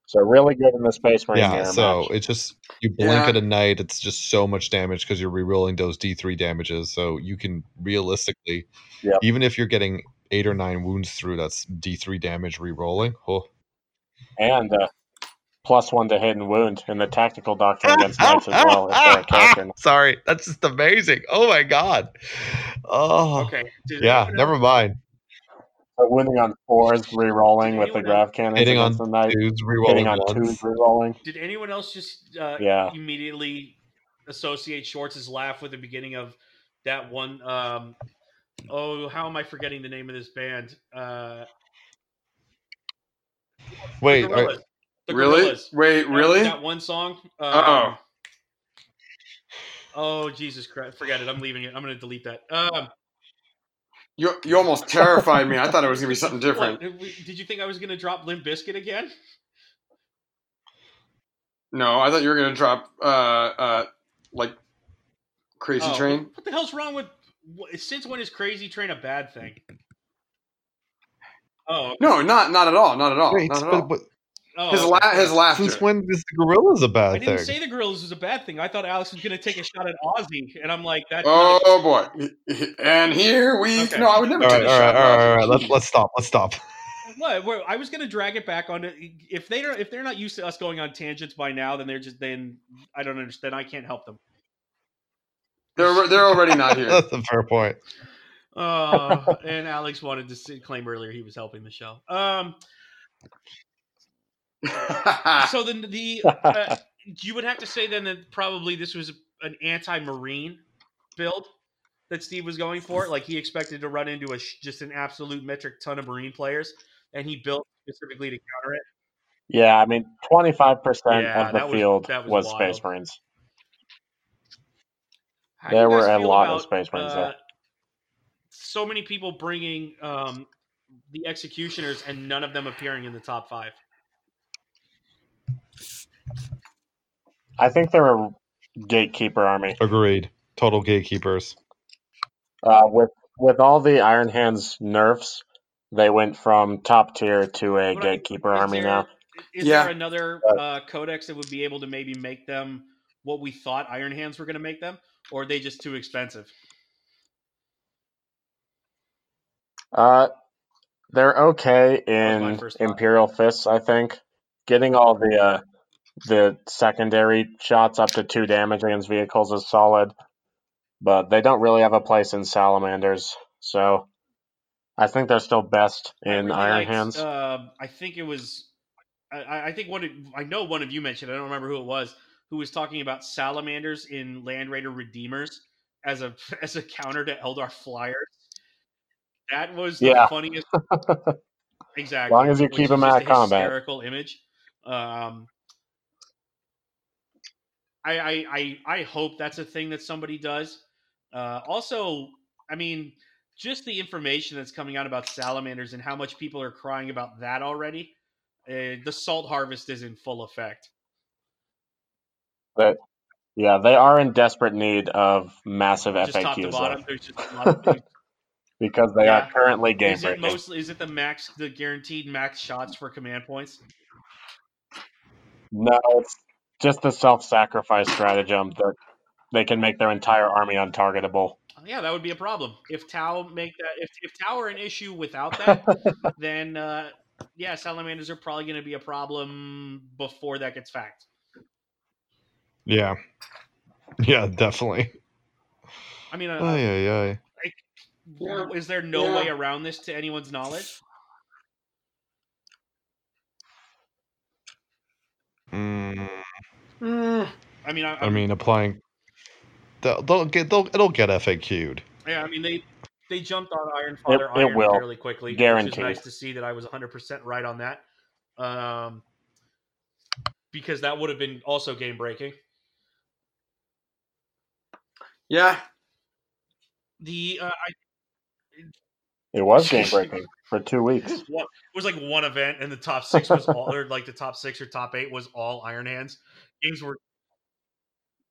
Speaker 4: So really good in the Space Marine
Speaker 3: yeah. So
Speaker 4: match.
Speaker 3: it's just you blink
Speaker 2: Yeah.
Speaker 3: at a knight. It's just so much damage because you're re-rolling those D3 damages. So you can realistically,
Speaker 4: Yep.
Speaker 3: even if you're getting eight or nine wounds through, that's D3 damage re-rolling. Oh.
Speaker 4: And uh, plus one to hit and wound in the tactical doctrine against knights as well if a. (laughs)
Speaker 3: Sorry, that's just amazing. Oh my god. Oh.
Speaker 1: Okay. Did
Speaker 3: Yeah. Never mind.
Speaker 4: So winning on fours, re-rolling with the
Speaker 1: anyone
Speaker 4: grav cannons
Speaker 3: Hitting on
Speaker 4: the knight.
Speaker 3: Dudes re-rolling
Speaker 4: Hitting on
Speaker 3: ones.
Speaker 4: twos, re-rolling.
Speaker 1: Did anyone else just uh,
Speaker 4: Yeah.
Speaker 1: immediately associate Schwartz's laugh with the beginning of that one? Um, oh, how am I forgetting the name of this band? Uh,
Speaker 3: Wait,
Speaker 1: the
Speaker 3: are-
Speaker 1: Gorillaz. The
Speaker 2: really?
Speaker 1: Gorillaz.
Speaker 2: Wait,
Speaker 1: That-
Speaker 2: really?
Speaker 1: That, one song. Um,
Speaker 2: Uh-oh.
Speaker 1: Oh Jesus Christ! Forget it. I'm leaving it. I'm going to delete that. Um,
Speaker 2: You you almost terrified me. I thought it was gonna be something different.
Speaker 1: what, did you think I was going to drop Limp Bizkit again?
Speaker 2: No, I thought you were gonna drop uh uh like Crazy
Speaker 1: Oh,
Speaker 2: Train.
Speaker 1: What the hell's wrong with? Since when is Crazy Train a bad thing? Oh,
Speaker 2: No, not not at all. Not at all.
Speaker 3: wait,
Speaker 2: not at
Speaker 3: but-
Speaker 2: all.
Speaker 3: but
Speaker 1: oh
Speaker 2: His
Speaker 1: okay.
Speaker 2: la- his laughter.
Speaker 3: since when is the Gorillaz a
Speaker 1: I
Speaker 3: bad thing?
Speaker 1: I didn't
Speaker 3: thing?
Speaker 1: say the Gorillaz was a bad thing. I thought Alex was going to take a shot at Ozzy, and I'm like, that's
Speaker 2: Oh boy! And here we.
Speaker 1: Okay.
Speaker 2: No, I would never
Speaker 3: all
Speaker 2: take
Speaker 3: right,
Speaker 2: a
Speaker 3: all
Speaker 2: shot.
Speaker 3: right, all right, all
Speaker 2: at
Speaker 3: right.
Speaker 2: Ozzy.
Speaker 3: Let's let's stop. Let's stop. (laughs)
Speaker 1: What? Well, I was going to drag it back on. If they don't, if they're not used to us going on tangents by now, then they're just then I don't understand. I can't help them.
Speaker 2: They're they're already not here. (laughs)
Speaker 3: That's a fair point.
Speaker 1: Uh, and Alex wanted to claim earlier he was helping the show. Um, so then the uh, (laughs) you would have to say then that probably this was an anti-marine build that Steve was going for. Like he expected to run into a just an absolute metric ton of marine players, and he built specifically to counter it.
Speaker 4: Yeah, I mean, 25% of the
Speaker 1: that was-
Speaker 4: field
Speaker 1: was
Speaker 4: was. Space Marines.
Speaker 1: How
Speaker 4: There were a lot of Space Marines
Speaker 1: uh. So many people bringing um, the executioners and none of them appearing in the top five.
Speaker 4: I think they're a gatekeeper army.
Speaker 3: Agreed. Total gatekeepers.
Speaker 4: Uh, with with all the Iron Hands nerfs, they went from top tier to a
Speaker 1: But I-
Speaker 4: gatekeeper
Speaker 1: is
Speaker 4: army
Speaker 1: there-
Speaker 4: now.
Speaker 1: Is
Speaker 2: Yeah.
Speaker 1: there another uh, codex that would be able to maybe make them what we thought Iron Hands were going to make them, or are they just too expensive?
Speaker 4: Uh, they're okay in. Imperial Fists, I think. Getting all the uh, the secondary shots up to two damage against vehicles is solid, but they don't really have a place in Salamanders. So I think they're still best in
Speaker 1: really
Speaker 4: Iron
Speaker 1: liked,
Speaker 4: Hands.
Speaker 1: Uh, I think it was. I- I, think one. Of, I know one of you mentioned. I don't remember who it was. Who was talking about salamanders in Land Raider Redeemers as a (laughs) as a counter to Eldar Flyers. That was the
Speaker 4: Yeah.
Speaker 1: funniest. (laughs) exactly.
Speaker 4: As long as you keep them out of combat.
Speaker 1: Hysterical image. Um, I, I I I hope that's a thing that somebody does. Uh, also, I mean, just the information that's coming out about salamanders and how much people are crying about that already. Uh, the salt harvest is in full effect.
Speaker 4: But yeah, they are in desperate need of massive
Speaker 1: Just
Speaker 4: FAQs
Speaker 1: bottom, there's just a lot of (laughs)
Speaker 4: because they
Speaker 1: Yeah.
Speaker 4: are currently game
Speaker 1: is it mostly is it the max the guaranteed max shots for command points?
Speaker 4: No, it's just the self-sacrifice stratagem that they can make their entire army untargetable.
Speaker 1: Yeah, that would be a problem. If Tau make that if if Tau are an issue without that, (laughs) then uh, yeah, salamanders are probably going to be a problem before that gets fact.
Speaker 3: Yeah. Yeah, definitely.
Speaker 1: I mean, uh,
Speaker 3: Ay, ay, ay.
Speaker 2: Yeah.
Speaker 1: is there no
Speaker 2: Yeah.
Speaker 1: way around this to anyone's knowledge?
Speaker 3: Mm,
Speaker 1: I mean, I,
Speaker 3: I mean, applying. They'll, they'll get. They'll. It'll get FAQ'd.
Speaker 1: yeah, I mean they they jumped on Iron Father
Speaker 4: it
Speaker 1: Iron
Speaker 4: will.
Speaker 1: fairly quickly, which
Speaker 4: Guaranteed.
Speaker 1: is nice to see that I was 100 percent right on that, um, because that would have been also game breaking.
Speaker 2: yeah.
Speaker 1: The uh, I,
Speaker 4: It was (laughs) game breaking for two weeks.
Speaker 1: It was like one event, and the top six was all, or like the top six or top eight was all Iron Hands. Games were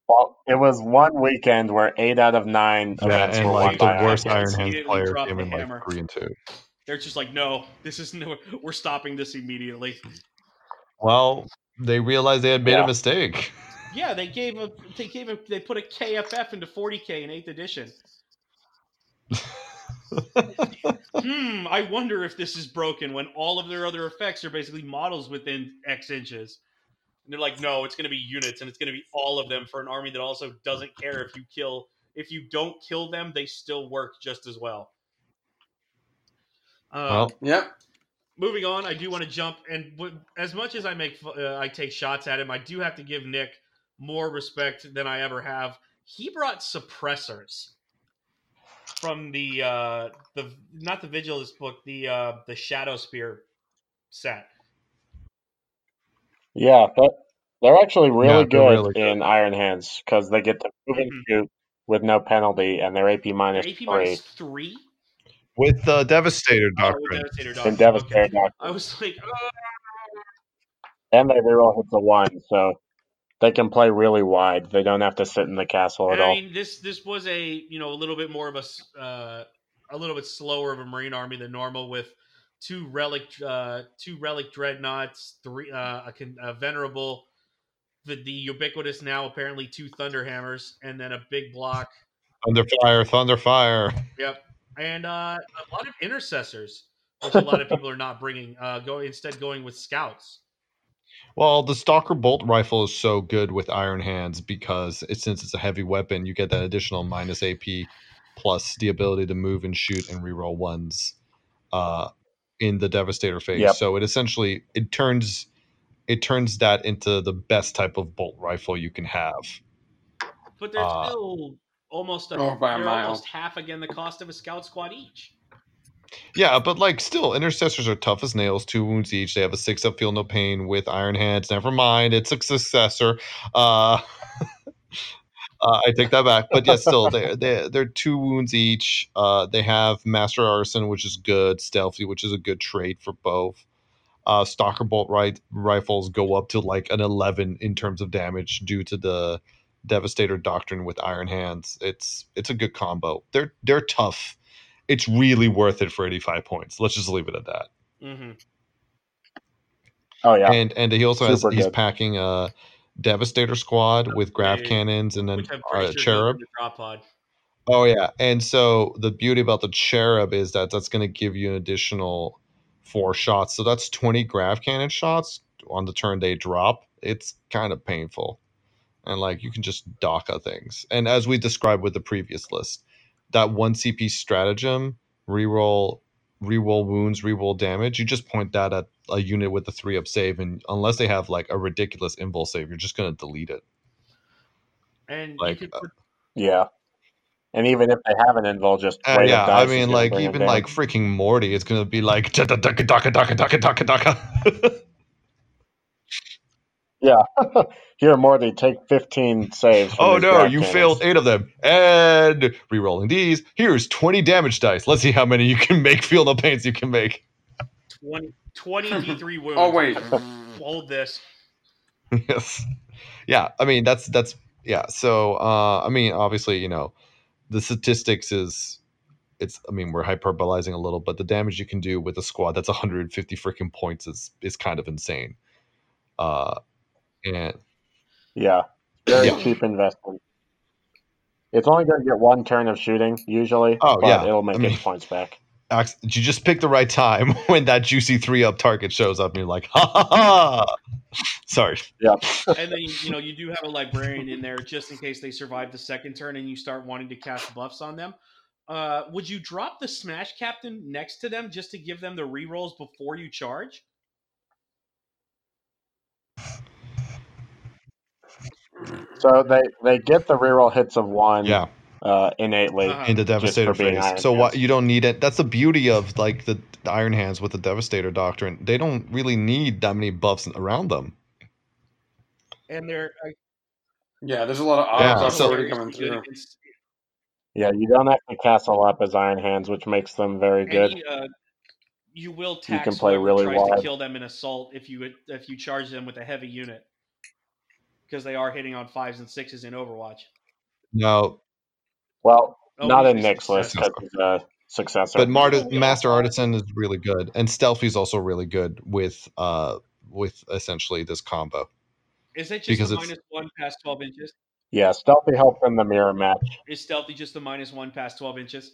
Speaker 4: Well, it was one weekend where eight out of nine
Speaker 3: Yeah,
Speaker 4: events
Speaker 3: and
Speaker 4: were
Speaker 3: like
Speaker 4: won
Speaker 3: the
Speaker 4: by
Speaker 3: worst
Speaker 4: Iron
Speaker 3: Iron
Speaker 4: Hands.
Speaker 3: Hands player came
Speaker 1: the
Speaker 3: in like three and two.
Speaker 1: they're just like, no, this is no, we're stopping this immediately.
Speaker 3: Well, they realized they had made
Speaker 4: Yeah.
Speaker 3: a mistake.
Speaker 1: Yeah, they gave a they gave a they put a KFF into 40k in eighth edition. (laughs) Hmm, I wonder if this is broken when all of their other effects are basically models within X inches. And they're like, no, it's going to be units, and it's going to be all of them for an army that also doesn't care if you kill. If you don't kill them, they still work just as well. Uh,
Speaker 3: well,
Speaker 2: Yep.
Speaker 1: moving on, I do want to jump, and w- as much as I make, uh, I take shots at him, I do have to give Nick more respect than I ever have. He brought suppressors from the uh, the not the Vigilus book, the uh, the Shadow Spear set.
Speaker 4: Yeah, but they're actually really
Speaker 3: Yeah, they're
Speaker 4: good
Speaker 3: really good.
Speaker 4: in Iron Hands because they get to move and
Speaker 1: Mhm.
Speaker 4: shoot with no penalty, and they're AP minus
Speaker 1: AP
Speaker 4: three.
Speaker 1: minus three.
Speaker 3: with the Devastator
Speaker 1: Oh, with
Speaker 3: Doctrine.
Speaker 1: Devastator
Speaker 4: And
Speaker 1: Doctrine.
Speaker 4: Devastator
Speaker 1: Okay.
Speaker 4: Doctrine.
Speaker 1: I was like, oh,
Speaker 4: And they reroll hits a one, so they can play really wide. They don't have to sit in the castle at
Speaker 1: And I
Speaker 4: all.
Speaker 1: mean, this this was a you know a little bit more of a s- uh, a little bit slower of a marine army than normal with two relic uh, two relic dreadnoughts, three uh, a, con- a venerable, the the ubiquitous now apparently two thunderhammers, and then a big block.
Speaker 3: Thunderfire, Thunderfire.
Speaker 1: Yep, and uh, a lot of intercessors, which a lot of people are not bringing. Uh, go instead going with scouts.
Speaker 3: Well, the Stalker Bolt Rifle is so good with Iron Hands because it, since it's a heavy weapon, you get that additional minus AP plus the ability to move and shoot and reroll ones uh, in the Devastator phase.
Speaker 4: Yep.
Speaker 3: So it essentially it turns it turns that into the best type of bolt rifle you can have.
Speaker 1: But they're
Speaker 3: Uh,
Speaker 1: still almost a,
Speaker 2: Oh, by a
Speaker 1: they're
Speaker 2: mile.
Speaker 1: almost half again the cost of a scout squad each.
Speaker 3: Yeah, but like still, intercessors are tough as nails, two wounds each. They have a six up, feel no pain with iron hands. Never mind, it's a successor. Uh, (laughs) uh, I take that back, but yeah, still, they they they're two wounds each. Uh, they have Master Artisan, which is good, stealthy, which is a good trait for both. Uh, stalker bolt right rifles go up to like an eleven in terms of damage due to the devastator doctrine with iron hands. It's it's a good combo. They're they're tough it's really worth it for 85 points. Let's just leave it at that.
Speaker 1: Mm-hmm.
Speaker 4: Oh yeah,
Speaker 3: And and he also has
Speaker 4: Super
Speaker 3: he's packing a Devastator squad with grav cannons and then uh, cherub.
Speaker 1: the drop pod.
Speaker 3: Oh yeah, and so the beauty about the cherub is that that's going to give you an additional four shots. So that's 20 grav cannon shots on the turn they drop. It's kind of painful, and like you can just DACA things. And as we described with the previous list, that one CP stratagem reroll reroll wounds, reroll damage. You just point that at a unit with a three up save, and unless they have like a ridiculous invul save, you're just going to delete it.
Speaker 1: And
Speaker 3: Like,
Speaker 1: could
Speaker 3: uh,
Speaker 4: yeah. And even if they have an invul, just
Speaker 3: Uh, yeah,
Speaker 4: dice
Speaker 3: I mean, like even like freaking Morty, it's gonna be like daka daka daka daka daka daka daka. (laughs)
Speaker 4: here, Morty, take fifteen saves. from
Speaker 3: Oh
Speaker 4: these
Speaker 3: no, you
Speaker 4: cannons.
Speaker 3: failed eight of them, and re-rolling these. Here's twenty damage dice. Let's see how many you can make. Feel no pains you can make.
Speaker 1: 20, 20 (laughs) D3 wounds.
Speaker 2: Oh wait. (laughs)
Speaker 1: Hold this.
Speaker 3: yes, yeah. I mean, that's that's yeah. So, uh, I mean, obviously, you know, the statistics is. It's. I mean, we're hyperbolizing a little, but the damage you can do with a squad that's 150 freaking points is is kind of insane. Uh, and
Speaker 4: Yeah, very
Speaker 3: Yeah.
Speaker 4: cheap investment. It's only going to get one turn of shooting usually.
Speaker 3: Oh,
Speaker 4: but
Speaker 3: yeah.
Speaker 4: it'll make
Speaker 3: I mean-
Speaker 4: its points back.
Speaker 3: Ax- you just pick the right time (laughs) when that juicy three up target shows up and you're like, ha ha ha. Sorry. Yeah. (laughs)
Speaker 1: and then you know you do have a librarian in there just in case they survive the second turn and you start wanting to cast buffs on them. Uh, would you drop the smash captain next to them just to give them the rerolls before you charge?
Speaker 4: So they they get the reroll hits of one
Speaker 3: Yeah,
Speaker 4: uh, innately.
Speaker 1: Uh-huh.
Speaker 3: in the Devastator phase.
Speaker 4: Iron
Speaker 3: So what you don't need it. That's the beauty of like the, the Iron Hands with the Devastator Doctrine. They don't really need that many buffs around them.
Speaker 1: And they're uh,
Speaker 2: Yeah, there's a lot of
Speaker 3: Yeah,
Speaker 2: auto
Speaker 3: so-
Speaker 2: already coming through.
Speaker 4: Yeah, you don't have to castle up as Iron Hands, which makes them very good.
Speaker 1: any, uh, you will
Speaker 4: You can play really
Speaker 1: tries
Speaker 4: wide.
Speaker 1: to kill them in assault if you if you charge them with a heavy unit because they are hitting on fives and sixes in Overwatch.
Speaker 3: No,
Speaker 4: Well,
Speaker 1: Oh,
Speaker 4: not in
Speaker 1: a
Speaker 4: Nick's list
Speaker 1: successor.
Speaker 4: because he's a successor.
Speaker 3: but Marti-
Speaker 1: Oh.
Speaker 3: Master Artisan is really good, and Stealthy's also really good with uh with essentially this combo.
Speaker 1: Is it just
Speaker 3: Because
Speaker 1: a
Speaker 3: it's-
Speaker 1: minus one past twelve inches?
Speaker 4: yeah, Stealthy helped in the mirror match.
Speaker 1: Is stealthy just the minus one past twelve inches?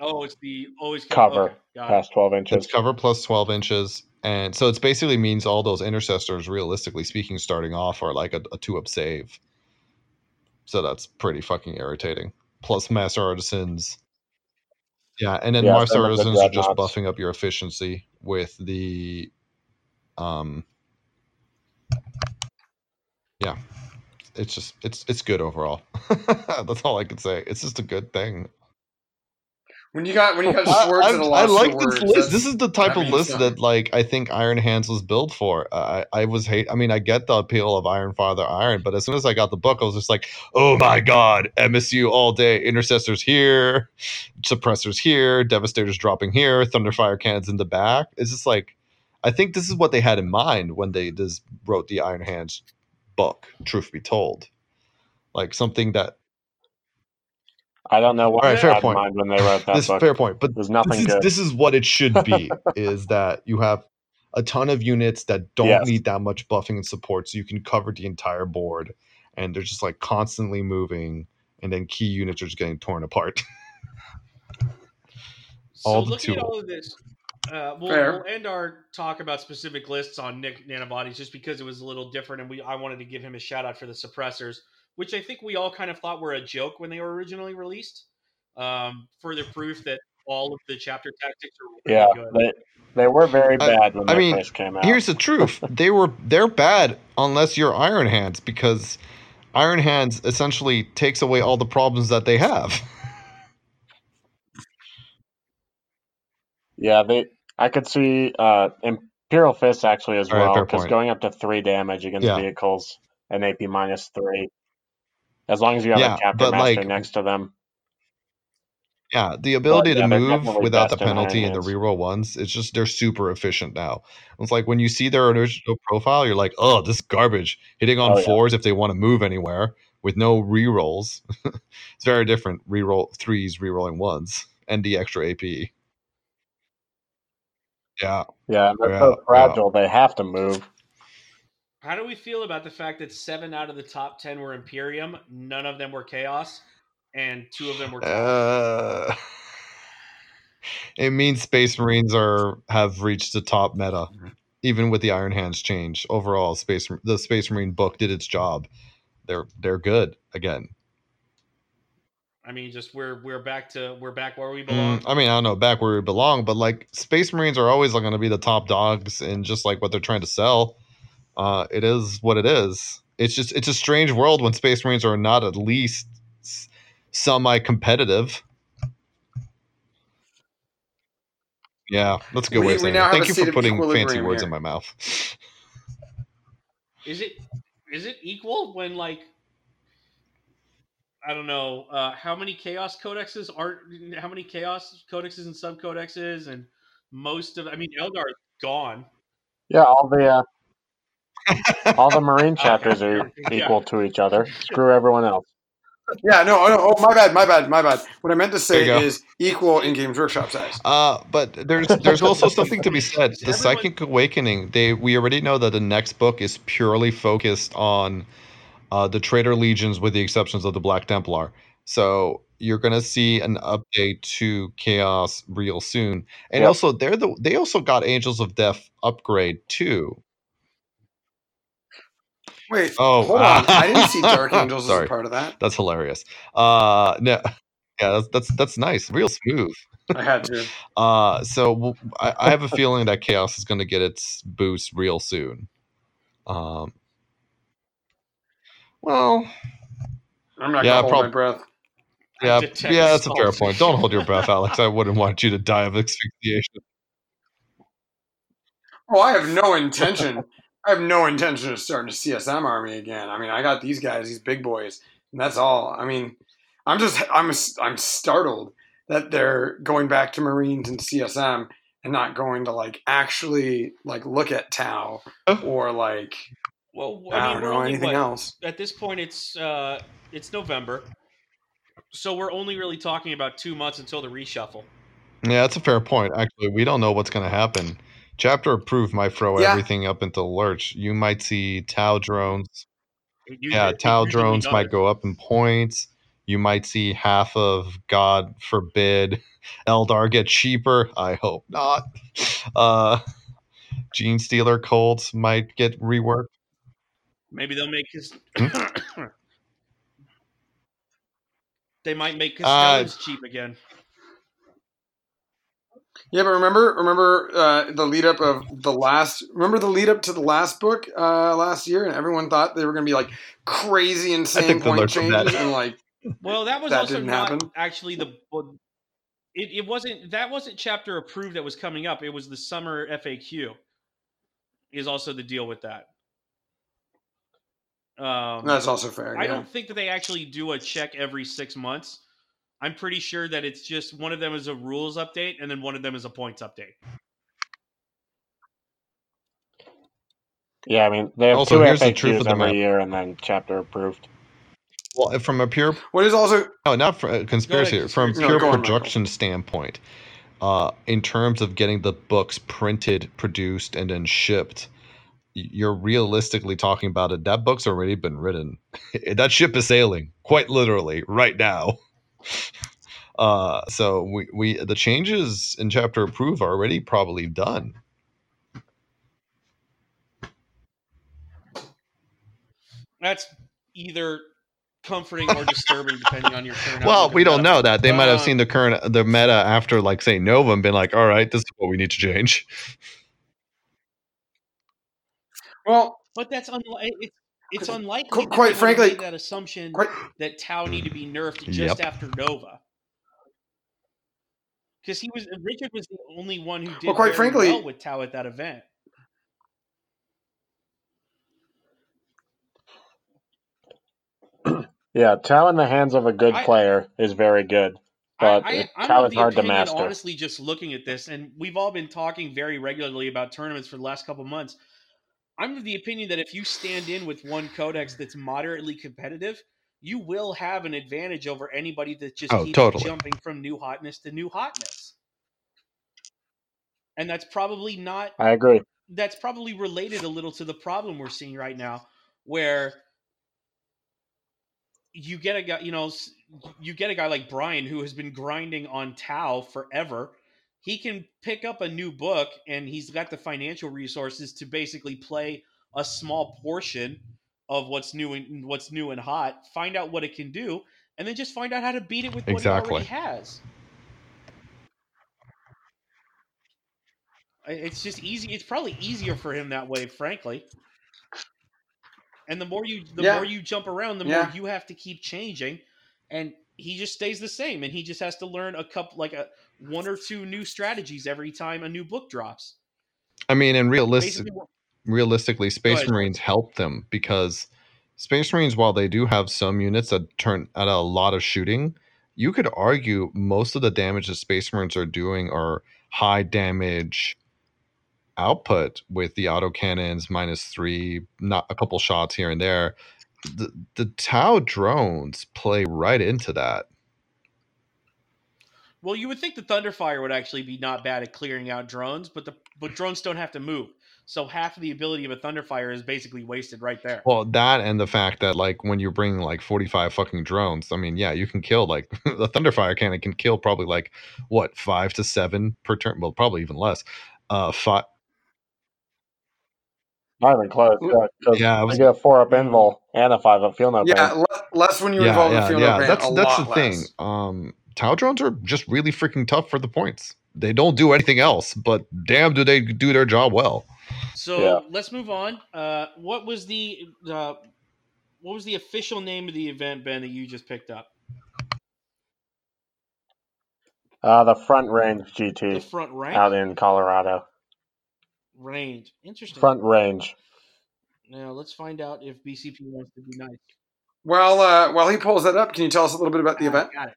Speaker 1: Oh, it's the always
Speaker 4: Cover
Speaker 1: Okay, got it.
Speaker 4: Past 12 inches.
Speaker 3: It's cover plus twelve inches, and so it's basically means all those intercessors, realistically speaking, starting off are like a, a two up save. So that's pretty fucking irritating. Plus Master Artisans. Yeah, and then
Speaker 4: Yeah,
Speaker 3: Master
Speaker 4: same with the
Speaker 3: Artisans are just buffing up your efficiency with the um yeah. It's just it's it's good overall. (laughs) That's all I can say. It's just a good thing.
Speaker 2: When you got when you got
Speaker 3: I,
Speaker 2: Schwartz
Speaker 3: I-
Speaker 2: and a
Speaker 3: I
Speaker 2: lot
Speaker 3: like
Speaker 2: of
Speaker 3: this
Speaker 2: words,
Speaker 3: list. This is the type of list
Speaker 2: something.
Speaker 3: that like I think Iron Hands was built for. I I was hate. I mean, I get the appeal of Iron Father Iron, but as soon as I got the book, I was just like, oh my god, MSU all day, intercessors here, suppressors here, devastators dropping here, thunderfire cannons in the back. It's just like, I think this is what they had in mind when they just wrote the Iron Hands book. Truth be told, like something that
Speaker 4: I don't know what
Speaker 3: All right,
Speaker 4: they
Speaker 3: fair
Speaker 4: had in
Speaker 3: point.
Speaker 4: mind when they wrote that
Speaker 3: this
Speaker 4: book.
Speaker 3: fair point, but
Speaker 4: There's nothing
Speaker 3: this is,
Speaker 4: good.
Speaker 3: this is what it should be (laughs) is that you have a ton of units that don't
Speaker 4: Yes.
Speaker 3: need that much buffing and support so you can cover the entire board and they're just like constantly moving and then key units are just getting torn apart (laughs)
Speaker 1: So
Speaker 3: all the
Speaker 1: looking at all of this, uh, we'll, we'll end our talk about specific lists on Nick Nanobodies just because it was a little different, and we I wanted to give him a shout out for the suppressors, which I think we all kind of thought were a joke when they were originally released. Um, further proof that all of the chapter tactics are really
Speaker 4: Yeah,
Speaker 1: good.
Speaker 4: they they were very
Speaker 3: I-
Speaker 4: bad when
Speaker 3: I
Speaker 4: they
Speaker 3: mean,
Speaker 4: first came out.
Speaker 3: here's the truth (laughs) they were they're bad unless you're iron hands because iron hands essentially takes away all the problems that they have (laughs)
Speaker 4: Yeah, they. I could see uh, Imperial Fist actually as
Speaker 3: All right,
Speaker 4: well because
Speaker 3: point.
Speaker 4: going up to three damage against
Speaker 3: Yeah.
Speaker 4: vehicles and AP minus three, as long as you have
Speaker 3: Yeah,
Speaker 4: a chapter
Speaker 3: but,
Speaker 4: master
Speaker 3: like,
Speaker 4: next to them.
Speaker 3: Yeah, the ability
Speaker 4: yeah,
Speaker 3: to move without the
Speaker 4: best in Iron
Speaker 3: penalty and the reroll ones, it's just they're super efficient now. It's like when you see their original profile, you're like, oh, this garbage. Hitting on
Speaker 4: Oh, yeah.
Speaker 3: fours if they want to move anywhere with no rerolls. (laughs) it's very different. Reroll threes, rerolling ones, and the extra AP. Yeah,
Speaker 4: Yeah, and they're
Speaker 3: Yeah,
Speaker 4: so
Speaker 3: yeah.
Speaker 4: fragile they have to move.
Speaker 1: How do we feel about the fact that seven out of the top ten were Imperium, none of them were Chaos, and two of them were
Speaker 3: uh, it means Space Marines are have reached the top meta, even with the Iron Hands change. Overall, Space the Space Marine book did its job. They're they're good again.
Speaker 1: I mean, just we're we're back to we're back where we belong.
Speaker 3: Mm, I mean, I don't know back where we belong, but like Space Marines are always going to be the top dogs and just like what they're trying to sell. Uh, it is what it is. It's just it's a strange world when Space Marines are not at least semi competitive. Yeah, that's a good
Speaker 2: We-
Speaker 3: way of saying
Speaker 2: now
Speaker 3: it. Thank you for putting fancy words
Speaker 2: here.
Speaker 3: in my mouth.
Speaker 1: Is it is it equal when like I don't know uh, how many chaos codexes are how many chaos codexes and sub codexes and most of I mean Eldar is gone.
Speaker 4: Yeah, all the uh, all the Marine chapters are (laughs)
Speaker 1: Yeah.
Speaker 4: equal to each other. Screw everyone else.
Speaker 2: Yeah, no, oh, oh, my bad, my bad, my bad. What I meant to say
Speaker 3: There you go.
Speaker 2: is equal in Games Workshop size.
Speaker 3: Uh, but there's there's also something to be said. The
Speaker 1: Everyone-
Speaker 3: Psychic Awakening, they we already know that the next book is purely focused on uh, the Traitor Legions, with the exceptions of the Black Templar. So you're gonna see an update to Chaos real soon, and
Speaker 4: Yep.
Speaker 3: also they're the they also got Angels of Death upgrade too.
Speaker 2: Wait,
Speaker 3: Oh,
Speaker 2: hold on. I didn't see Dark (laughs) Angels as
Speaker 3: Sorry.
Speaker 2: a part of that.
Speaker 3: That's hilarious. Uh, no, (laughs) yeah, that's that's that's nice, real smooth.
Speaker 2: I had to. (laughs)
Speaker 3: Uh, so we'll, I, I have a feeling that Chaos is going to get its boost real soon. Um, well,
Speaker 2: I'm not
Speaker 3: Yeah,
Speaker 2: gonna hold
Speaker 3: prob-
Speaker 2: my breath.
Speaker 3: Yeah, yeah, that's a fair point. Don't hold your breath, Alex. I wouldn't want you to die of asphyxiation.
Speaker 2: Oh, I have no intention. I have no intention of starting a CSM army again. I mean, I got these guys, these big boys, and that's all. I mean, I'm just, I'm, I'm startled that they're going back to Marines and CSM and not going to like actually like look at Tau or like
Speaker 1: Well,
Speaker 2: I,
Speaker 1: I
Speaker 2: don't
Speaker 1: we're
Speaker 2: know anything
Speaker 1: what,
Speaker 2: else.
Speaker 1: at this point it's uh it's November. So we're only really talking about two months until the reshuffle.
Speaker 3: Yeah, that's a fair point. Actually, we don't know what's going to happen. Chapter approved might throw
Speaker 2: Yeah.
Speaker 3: everything up into lurch. You might see Tau drones.
Speaker 1: It
Speaker 3: Yeah,
Speaker 1: usually-
Speaker 3: Tau drones might
Speaker 1: does.
Speaker 3: go up in points. You might see half of God forbid (laughs) Eldar get cheaper. I hope not. (laughs) Uh, Genestealer Cults might get reworked.
Speaker 1: Maybe they'll make his.
Speaker 3: Hmm? (coughs)
Speaker 1: they might make his
Speaker 3: Uh,
Speaker 1: cheap again.
Speaker 2: Yeah, but remember, remember uh, the lead up of the last. Remember the lead up to the last book uh, last year, and everyone thought they were going to be like crazy, insane point
Speaker 3: learned from that.
Speaker 2: changes, and like
Speaker 1: Well, that was
Speaker 2: that
Speaker 1: also
Speaker 2: didn't
Speaker 1: not
Speaker 2: happen?
Speaker 1: actually the. It, it wasn't that wasn't chapter approved that was coming up. It was the summer FAQ. Is also the deal with that. Um,
Speaker 2: that's also fair.
Speaker 1: I
Speaker 2: yeah.
Speaker 1: don't think that they actually do a check every six months. I'm pretty sure that it's just one of them is a rules update and then one of them is a points update.
Speaker 4: Yeah, I mean they have
Speaker 3: Also,
Speaker 4: two
Speaker 3: here's the truth
Speaker 4: FAQs
Speaker 3: of the
Speaker 4: every
Speaker 3: matter.
Speaker 4: year, and then chapter approved.
Speaker 3: Well, from a pure
Speaker 2: What is also
Speaker 3: No, not for uh, conspiracy.
Speaker 1: ahead,
Speaker 3: from.
Speaker 2: No,
Speaker 3: pure
Speaker 2: go on, Michael.
Speaker 3: production standpoint, uh, in terms of getting the books printed, produced, and then shipped, you're realistically talking about it. That book's already been written. (laughs) that ship is sailing, quite literally, right now. (laughs) Uh, so we, we the changes in chapter approve are already probably done.
Speaker 1: That's either comforting or disturbing depending on your current.
Speaker 3: Well, we don't
Speaker 1: meta.
Speaker 3: know that they might have
Speaker 1: Uh,
Speaker 3: seen the current the meta after like say Nova and been like, all right, this is what we need to change.
Speaker 2: well,
Speaker 1: But that's unlikely. It's, it's unlikely.
Speaker 2: Qu-
Speaker 1: that
Speaker 2: quite frankly-
Speaker 1: made that assumption
Speaker 2: quite
Speaker 1: that Tau need to be nerfed just
Speaker 3: Yep.
Speaker 1: after Nova. Because he was Richard was the only one who did
Speaker 2: Well, quite frankly-
Speaker 1: well with Tau at that event.
Speaker 4: Yeah, Tau in the hands of a good
Speaker 1: I-
Speaker 4: player is very good, but
Speaker 1: I, I,
Speaker 4: Tau is
Speaker 1: the
Speaker 4: hard to master.
Speaker 1: honestly, just looking at this, and we've all been talking very regularly about tournaments for the last couple months. I'm of the opinion that if you stand in with one codex that's moderately competitive, you will have an advantage over anybody that just
Speaker 3: Oh,
Speaker 1: keeps
Speaker 3: totally.
Speaker 1: jumping from new hotness to new hotness. And that's probably not
Speaker 4: I agree.
Speaker 1: that's probably related a little to the problem we're seeing right now where you get a guy you know you get a guy like brian who has been grinding on tau forever he can pick up a new book and he's got the financial resources to basically play a small portion of what's new and what's new and hot find out what it can do and then just find out how to beat it with what
Speaker 3: Exactly.
Speaker 1: he already has It's just easy. It's probably easier for him that way, frankly. And the more you, the
Speaker 2: Yeah.
Speaker 1: more you jump around, the
Speaker 2: Yeah.
Speaker 1: more you have to keep changing. And he just stays the same, and he just has to learn a couple, like a one or two new strategies every time a new book drops.
Speaker 3: I mean, and realistic,
Speaker 1: Basically,
Speaker 3: realistically, Space. Marines help them because Space Marines, while they do have some units that turn at a lot of shooting, you could argue most of the damage that Space Marines are doing are high damage output with the autocannons minus three, not a couple shots here and there. The the Tau drones play right into that.
Speaker 1: well, you would think the Thunderfire would actually be not bad at clearing out drones, but the but drones don't have to move, so half of the ability of a Thunderfire is basically wasted right there.
Speaker 3: Well, that and the fact that like when you're bringing like 45 fucking drones, I mean, yeah, you can kill like (laughs) the Thunderfire cannon can kill probably like what five to seven per turn. Well, probably even less. Uh, five.
Speaker 4: Not even close. Yeah,
Speaker 3: Yeah, I
Speaker 4: I
Speaker 3: was-
Speaker 4: get a four up invul and a five up field note.
Speaker 2: yeah, le- less when you
Speaker 3: yeah,
Speaker 2: involve the
Speaker 3: yeah,
Speaker 2: field
Speaker 3: yeah.
Speaker 2: of
Speaker 3: That's
Speaker 2: a
Speaker 3: that's the
Speaker 2: lot
Speaker 3: thing.
Speaker 2: less.
Speaker 3: Um, Tau drones are just really freaking tough for the points. They don't do anything else, but damn, do they do their job well.
Speaker 1: So
Speaker 4: Yeah. let's
Speaker 1: move on. Uh, what was the uh, what was the official name of the event, Ben, that you just picked up?
Speaker 4: Uh, the front range
Speaker 1: The
Speaker 4: GT
Speaker 1: front range
Speaker 4: out in Colorado.
Speaker 1: Range. Interesting.
Speaker 4: Front range.
Speaker 1: Now let's find out if BCP wants to be nice.
Speaker 2: Well, uh, while he pulls that up, can you tell us a little bit about the
Speaker 1: Ah,
Speaker 2: event?
Speaker 1: Got it.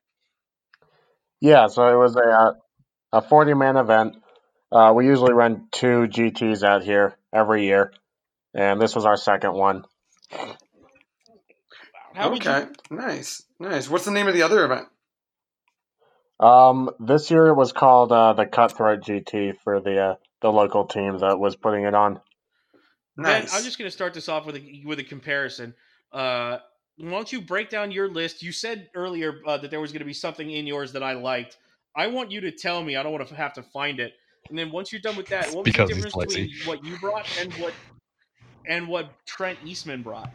Speaker 4: Yeah, so it was a uh, a forty man event. Uh, we usually run two GTS out here every year, and this was our second one.
Speaker 1: How would
Speaker 2: okay, nice, nice. What's the name of the other event?
Speaker 4: Um, this year it was called uh, the Cutthroat GT for the uh, the local team that was putting it on.
Speaker 1: Ben,
Speaker 2: Nice.
Speaker 1: I'm just going to start this off with a with a comparison. Uh, why don't you break down your list? You said earlier uh, that there was going to be something in yours that I liked. I want you to tell me. I don't want to have to find it. And then once you're done with that, what was the difference between what you brought and what and what Trent Eastman brought?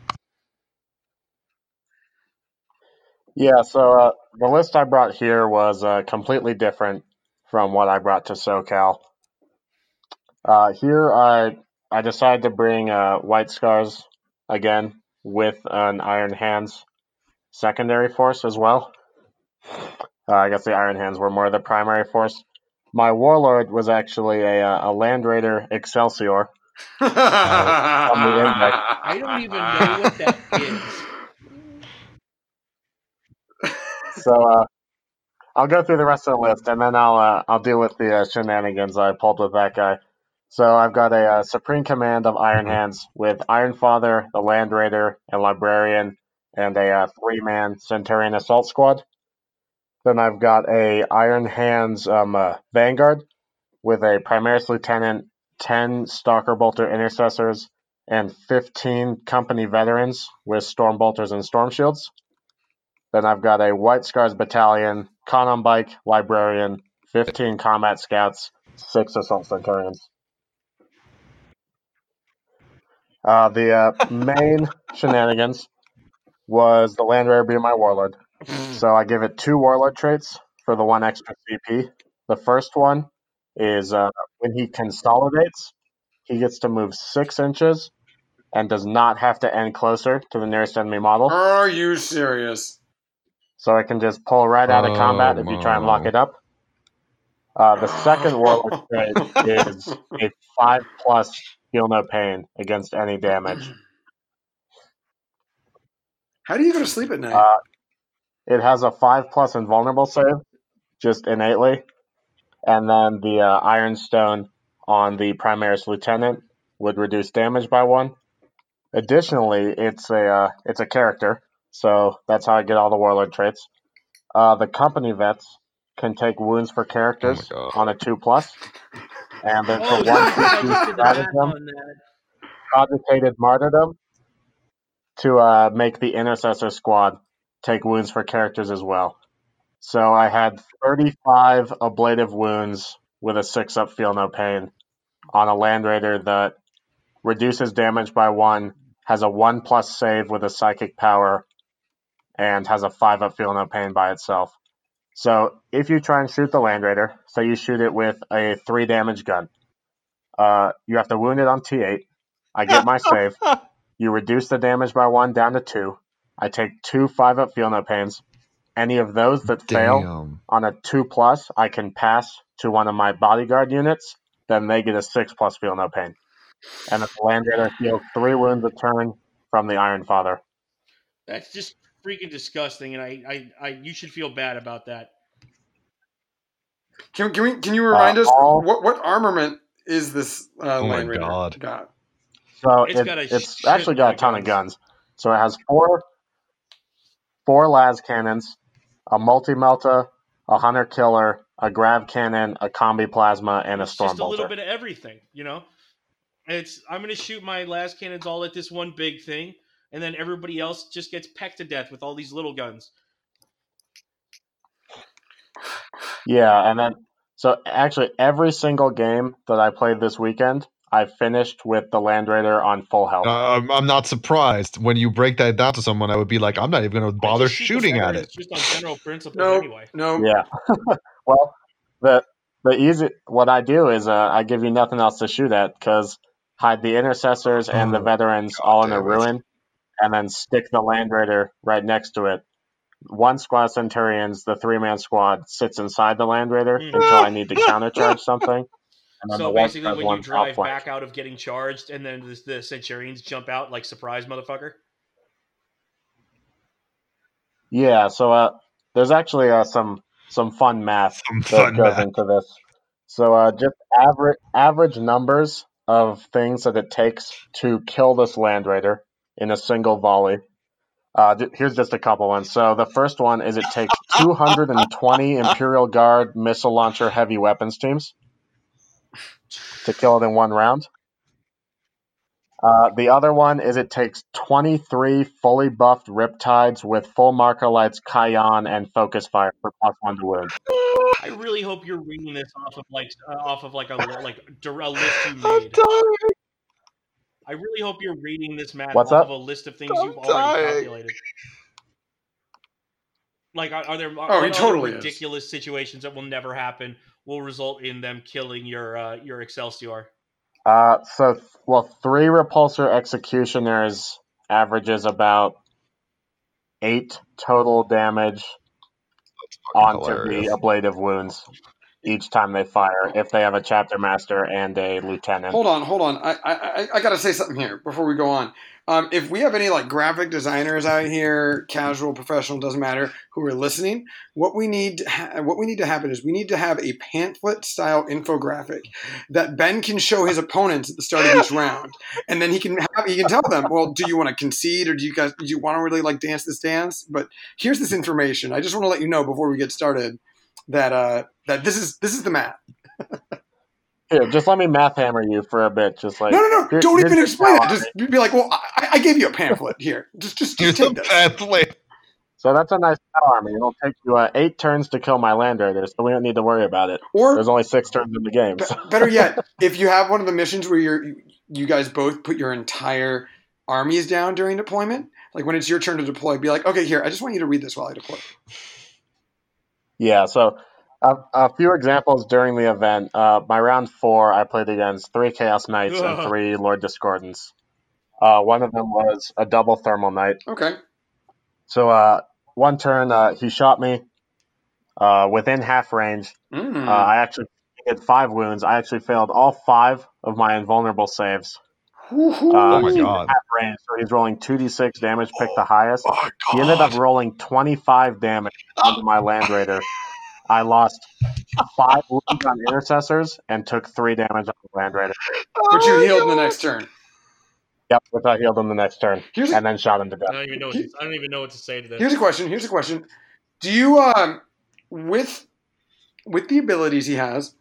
Speaker 4: Yeah, so uh, the list I brought here was uh, completely different from what I brought to SoCal. Uh, here, I I decided to bring uh, White Scars again with an Iron Hands secondary force as well. Uh, I guess the Iron Hands were more the primary force. My Warlord was actually a, uh, a Land Raider Excelsior. (laughs)
Speaker 1: I don't even know what that is. (laughs)
Speaker 4: So uh, I'll go through the rest of the list, and then I'll uh, I'll deal with the uh, shenanigans I pulled with that guy. So I've got a uh, Supreme Command of Iron Hands with Iron Father, the Land Raider, and Librarian, and a uh, three-man Centurion Assault Squad. Then I've got a Iron Hands um, uh, Vanguard with a Primaris Lieutenant, ten Stalker Bolter Intercessors, and fifteen Company Veterans with Storm Bolters and Storm Shields. Then I've got a White Scars Battalion, Con on Bike, Librarian, 15 Combat Scouts, 6 Assault Centurions. Uh, the uh, main shenanigans was the Land Raider being my Warlord. So I give it two Warlord traits for the one extra CP. The first one is uh, when he consolidates, he gets to move 6 inches and does not have to end closer to the nearest enemy model.
Speaker 2: Are you serious?
Speaker 4: so it can just pull right out of combat
Speaker 3: Oh,
Speaker 4: if you try and lock it up. Uh, the second warlord (laughs) trait is a five plus feel no pain against any damage. (clears throat)
Speaker 2: How do you go to sleep at night?
Speaker 4: Uh, it has a five plus invulnerable save, just innately, and then the uh, Iron Stone on the Primaris Lieutenant would reduce damage by one. Additionally, it's a uh, it's a character, so that's how I get all the warlord traits. Uh, the company vets can take wounds for characters
Speaker 3: Oh
Speaker 4: on a two plus, (laughs) and then
Speaker 1: Oh,
Speaker 4: for one
Speaker 1: you guys
Speaker 4: CP
Speaker 1: did the math
Speaker 4: stratagem, cogitated martyrdom to uh, make the intercessor squad take wounds for characters as well. So I had 35 ablative wounds with a six up feel no pain on a land raider that reduces damage by one, has a one plus save with a psychic power, and has a five up feel no pain by itself. So if you try and shoot the land raider, say you shoot it with a three damage gun, uh, you have to wound it on T8. I get my save. (laughs) You reduce the damage by one down to two. I take two five up feel no pains. Any of those that fail on a two plus, I can pass to one of my bodyguard units. Then they get a six plus feel no pain. And if the land raider heals three wounds a turn from the Iron Father.
Speaker 1: That's just freaking disgusting, and I, I, I, you should feel bad about that.
Speaker 2: Can, can we? Can you remind
Speaker 4: Uh,
Speaker 2: us
Speaker 4: all-
Speaker 2: what what armament is this uh,
Speaker 3: Oh my
Speaker 2: Raider
Speaker 3: God.
Speaker 2: got?
Speaker 4: So
Speaker 1: It's
Speaker 4: it-
Speaker 1: got a
Speaker 4: it's actually got a
Speaker 1: of
Speaker 4: ton of
Speaker 1: guns.
Speaker 4: guns. So it has four four las cannons, a multi melta, a hunter killer, a grav cannon, a combi plasma, and a
Speaker 1: it's
Speaker 4: storm
Speaker 1: just a little bit of everything, you know. It's I'm gonna shoot my las cannons all at this one big thing, and then everybody else just gets pecked to death with all these little guns.
Speaker 4: Yeah, and then so actually every single game that I played this weekend, I finished with the Land Raider on full health.
Speaker 3: Uh, I'm, I'm not surprised. When you break that down to someone, I would be like, I'm not even going to bother
Speaker 1: shoot the
Speaker 3: shooting at
Speaker 1: veterans
Speaker 3: it.
Speaker 1: just on general principles
Speaker 2: No,
Speaker 1: anyway.
Speaker 2: no.
Speaker 4: Yeah. (laughs) well, the the easy what I do is uh, I give you nothing else to shoot at because hide the intercessors and the
Speaker 3: Oh,
Speaker 4: veterans all in a
Speaker 3: damn it.
Speaker 4: ruin, and then stick the Land Raider right next to it. One squad of Centurions, the three man squad, sits inside the Land Raider
Speaker 1: Mhm.
Speaker 4: until I need to countercharge (laughs) something. And then
Speaker 1: So basically,
Speaker 4: Scars
Speaker 1: when you drive
Speaker 4: outflanked.
Speaker 1: back out of getting charged, and then the, the Centurions jump out like surprise, motherfucker.
Speaker 4: Yeah, so uh, there's actually uh, some some fun math
Speaker 3: Some
Speaker 4: that goes
Speaker 3: math.
Speaker 4: into this. So uh, just average average numbers of things that it takes to kill this land raider in a single volley. Uh, j- here's just a couple ones. So the first one is it takes 220 Imperial Guard missile launcher heavy weapons teams to kill it in one round. Uh, the other one is it takes 23 fully buffed Riptides with full marker lights, Kauyon, and focus fire for plus one to wound.
Speaker 1: I really hope you're reading this off of like uh, off of like a like a list you
Speaker 3: I'm
Speaker 1: made.
Speaker 3: Dying.
Speaker 1: I really hope you're reading this, map
Speaker 4: What's
Speaker 1: off
Speaker 4: up?
Speaker 1: of a list of things
Speaker 3: I'm
Speaker 1: you've already
Speaker 3: dying.
Speaker 1: calculated. Like, are, are there are,
Speaker 2: Oh, he
Speaker 1: are
Speaker 2: totally is.
Speaker 1: ridiculous situations that will never happen will result in them killing your uh, your Excelsior?
Speaker 4: Uh, so, well, three repulsor executioners averages about eight total damage onto
Speaker 3: hilarious.
Speaker 4: the ablative wounds each time they fire if they have a chapter master and a lieutenant.
Speaker 2: Hold on, hold on. I I, I, got to say something here before we go on. Um, if we have any like graphic designers out here, casual, professional, doesn't matter, who are listening, what we need ha- what we need to happen is we need to have a pamphlet style infographic that Ben can show his opponents at the start of each round, and then he can have, he can tell them, well, do you want to concede or do you guys do you want to really like dance this dance? But here's this information. I just want to let you know before we get started that uh that this is this is the math.
Speaker 4: Here, just let me math hammer you for a bit. Just like
Speaker 2: No, no, no!
Speaker 4: here-
Speaker 2: don't even explain it. Just be like, well, I, I gave you a pamphlet here. Just, just, just take this.
Speaker 3: pamphlet.
Speaker 4: So that's a nice power army. It'll take you uh, eight turns to kill my land raider, so we don't need to worry about it.
Speaker 2: Or
Speaker 4: There's only six turns in the game.
Speaker 2: be-
Speaker 4: so-
Speaker 2: better yet, (laughs) if you have one of the missions where you're, you guys both put your entire armies down during deployment, like when it's your turn to deploy, be like, okay, here, I just want you to read this while I deploy.
Speaker 4: Yeah, so a, a few examples during the event. Uh, my round four, I played against three Chaos Knights and three Lord Discordants. Uh, one of them was a double Thermal Knight.
Speaker 2: Okay.
Speaker 4: So uh, one turn, uh, he shot me uh, within half range.
Speaker 2: Mm.
Speaker 4: Uh, I actually did five wounds. I actually failed all five of my invulnerable saves.
Speaker 2: Woo-hoo.
Speaker 4: Uh,
Speaker 3: Oh my
Speaker 4: he's
Speaker 3: God.
Speaker 4: Range, so he's rolling 2d6 damage, pick the highest.
Speaker 3: Oh
Speaker 4: He ended up rolling 25 damage onto my Land Raider. (laughs) I lost five wounds on intercessors and took three damage on the Land Raider.
Speaker 2: Which
Speaker 3: Oh
Speaker 2: you healed in the next turn.
Speaker 4: Yep, which I healed him the next turn
Speaker 2: Here's a,
Speaker 4: and then shot him to
Speaker 1: I
Speaker 4: death.
Speaker 1: don't even know. What to, I don't even know what to say to this.
Speaker 2: here's a question. Here's a question. Do you, um, with with the abilities he has,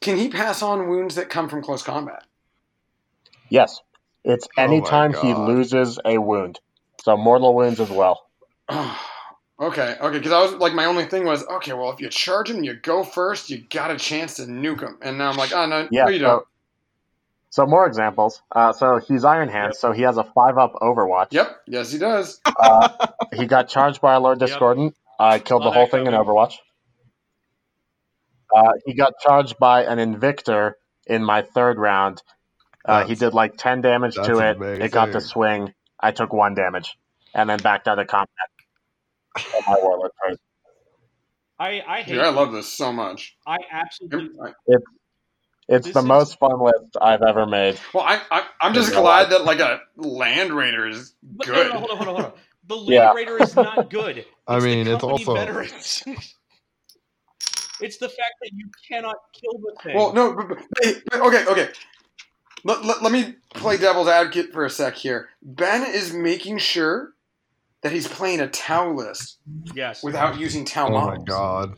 Speaker 2: can he pass on wounds that come from close combat?
Speaker 4: Yes, it's
Speaker 3: Oh
Speaker 4: anytime he loses a wound. So mortal wounds as well. (sighs)
Speaker 2: okay, okay. Because I was like, my only thing was, okay, well, if you charge him, you go first, you got a chance to nuke him. And now I'm like, oh no,
Speaker 4: Yeah,
Speaker 2: no, you don't.
Speaker 4: so, so more examples. Uh, so he's Iron Hands, so he has a five up Overwatch.
Speaker 2: Yep, yes, he does.
Speaker 4: Uh, he got charged by a Lord (laughs) Discordant. I killed the whole thing in. Overwatch. Uh, he got charged by an Invictor in my third round. Uh, he did like 10 damage to
Speaker 3: that's
Speaker 4: it. It got to swing. I took one damage and then backed out of combat. on my Warlord turn.
Speaker 1: I I hate.
Speaker 2: Dude, I love this so much.
Speaker 1: I absolutely.
Speaker 2: I-
Speaker 4: It's
Speaker 1: This
Speaker 4: the
Speaker 1: is-
Speaker 4: most fun list I've ever made.
Speaker 2: Well, I, I, I'm just
Speaker 4: Yeah.
Speaker 2: glad that like a Land Raider is
Speaker 1: But no,
Speaker 2: good.
Speaker 1: no, no, hold on, hold on, hold on. The Land
Speaker 4: Yeah.
Speaker 1: Raider is not (laughs) good.
Speaker 3: I
Speaker 1: It's the
Speaker 3: mean, it's also-
Speaker 1: veterans. (laughs) it's the fact that you cannot kill the thing.
Speaker 2: Well, no, but, but, but- okay, okay. Let, let, let me play devil's advocate for a sec here. Ben is making sure that he's playing a Tau list
Speaker 1: yes.
Speaker 2: without using Tau
Speaker 3: Oh my god.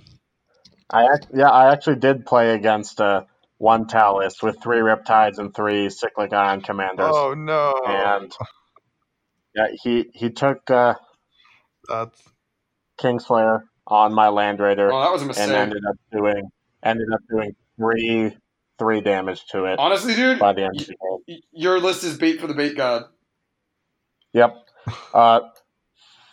Speaker 4: I act- yeah, I actually did play against uh, one Tau list with three Riptides and three Cyclic Ion Commanders.
Speaker 3: Oh no.
Speaker 4: And yeah, he he took uh,
Speaker 3: That's
Speaker 4: Kingslayer on my Land Raider
Speaker 2: Oh, that was a mistake.
Speaker 4: and ended up doing ended up doing three three damage to it
Speaker 2: Honestly, dude,
Speaker 4: by the end of the
Speaker 2: y- your list is bait for the bait god.
Speaker 4: Yep. Uh,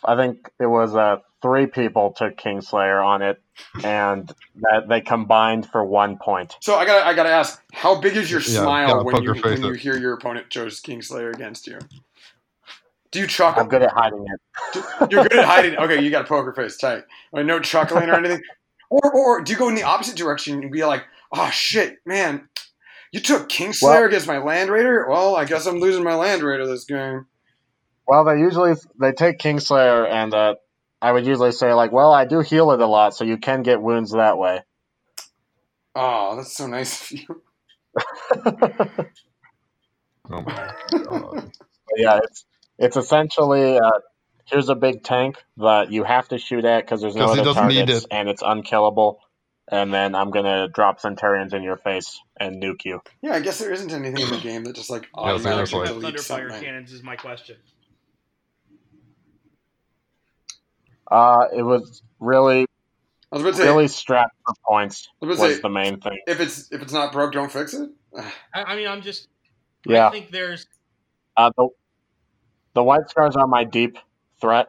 Speaker 4: I think it was uh, three people took Kingslayer on it, and that they combined for one point.
Speaker 2: So I gotta, I gotta ask, how big is your
Speaker 3: Yeah,
Speaker 2: smile
Speaker 3: gotta
Speaker 2: when you
Speaker 3: poker face
Speaker 2: when you hear your opponent chose Kingslayer against you? Do you chuckle?
Speaker 4: I'm good at hiding it.
Speaker 2: You're good at hiding. Okay, you got a poker face tight. Like, no chuckling or anything. (laughs) Or, or do you go in the opposite direction and be like, "Oh shit, man, you took Kingslayer
Speaker 4: Well-
Speaker 2: against my Land Raider? Well, I guess I'm losing my Land Raider this game."
Speaker 4: Well, they usually they take Kingslayer and uh, I would usually say like, well, I do heal it a lot, so you can get wounds that way.
Speaker 2: Oh, that's so nice of you. (laughs)
Speaker 3: Oh my god.
Speaker 4: Yeah, it's it's essentially uh, here's a big tank that you have to shoot at because there's no other
Speaker 5: doesn't need
Speaker 4: targets
Speaker 5: it.
Speaker 4: and it's unkillable. And then I'm gonna drop Centurions in your face and nuke you.
Speaker 2: Yeah, I guess there isn't anything in the game that just like
Speaker 5: Yeah,
Speaker 2: automatically
Speaker 5: seriously.
Speaker 2: Deletes
Speaker 1: Thunderfire
Speaker 2: something.
Speaker 1: cannons is my question.
Speaker 4: Uh, it was really
Speaker 2: I was about to say,
Speaker 4: really strapped for points
Speaker 2: I was
Speaker 4: was
Speaker 2: say,
Speaker 4: the main thing.
Speaker 2: if it's if it's not broke, don't fix it.
Speaker 1: I, I mean, I'm just.
Speaker 4: Yeah.
Speaker 1: I think there's.
Speaker 4: Uh, the, the White Scars are my deep threat,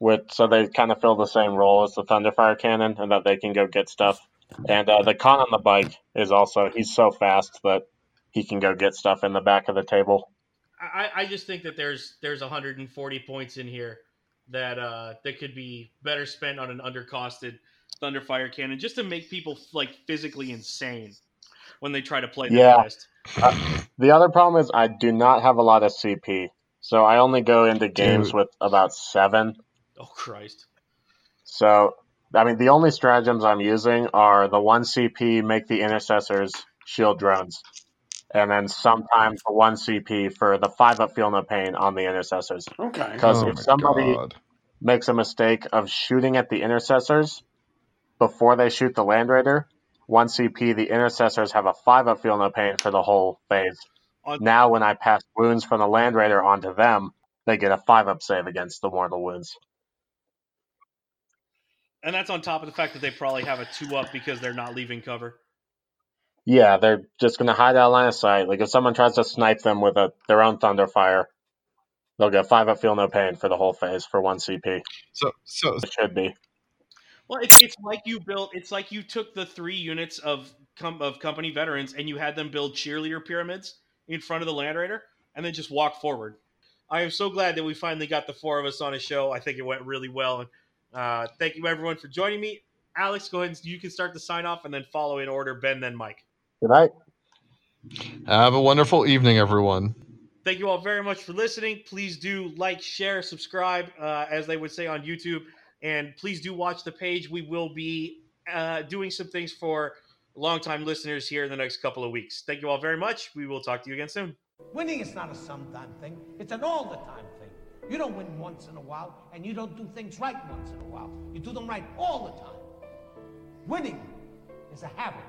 Speaker 4: with so they kind of fill the same role as the Thunderfire Cannon, and that they can go get stuff. And uh, the Khan on the bike is also he's so fast that he can go get stuff in the back of the table.
Speaker 1: I, I just think that there's there's 140 points in here that uh that could be better spent on an undercosted Thunderfire cannon just to make people like physically insane when they try to play the
Speaker 4: Yeah.
Speaker 1: list.
Speaker 4: The other problem is I do not have a lot of CP, so I only go into games
Speaker 5: Dude.
Speaker 4: with about seven.
Speaker 1: Oh Christ!
Speaker 4: So I mean, the only stratagems I'm using are the one CP make the intercessors shield drones, and then sometimes the one CP for the five up feel no pain on the intercessors.
Speaker 2: Okay.
Speaker 4: Because
Speaker 5: Oh
Speaker 4: if somebody
Speaker 5: God.
Speaker 4: makes a mistake of shooting at the intercessors before they shoot the land raider, one CP, the intercessors have a five up feel no pain for the whole phase.
Speaker 1: On-
Speaker 4: Now, when I pass wounds from the land raider onto them, they get a five up save against the mortal wounds.
Speaker 1: And that's on top of the fact that they probably have a two up because they're not leaving cover.
Speaker 4: Yeah, they're just going to hide out line of sight. Like if someone tries to snipe them with a, their own thunderfire, they'll get five up feel no pain for the whole phase for one CP.
Speaker 3: So so
Speaker 4: It should be.
Speaker 1: Well, it's, it's like you built. It's like you took the three units of com- of company veterans and you had them build cheerleader pyramids in front of the Land Raider and then just walk forward. I am so glad that we finally got the four of us on a show. I think it went really well. And uh, thank you everyone for joining me. Alex, go ahead. And, you can start the sign off and then follow in order. Ben, then Mike.
Speaker 4: Good night.
Speaker 5: Have a wonderful evening, everyone.
Speaker 1: Thank you all very much for listening. Please do like, share, subscribe, uh, as they would say on YouTube, and please do watch the page. We will be uh, doing some things for longtime listeners here in the next couple of weeks. Thank you all very much. We will talk to you again soon.
Speaker 6: Winning is not a sometime thing, it's an all the time thing. You don't win once in a while, and you don't do things right once in a while. You do them right all the time. Winning is a habit.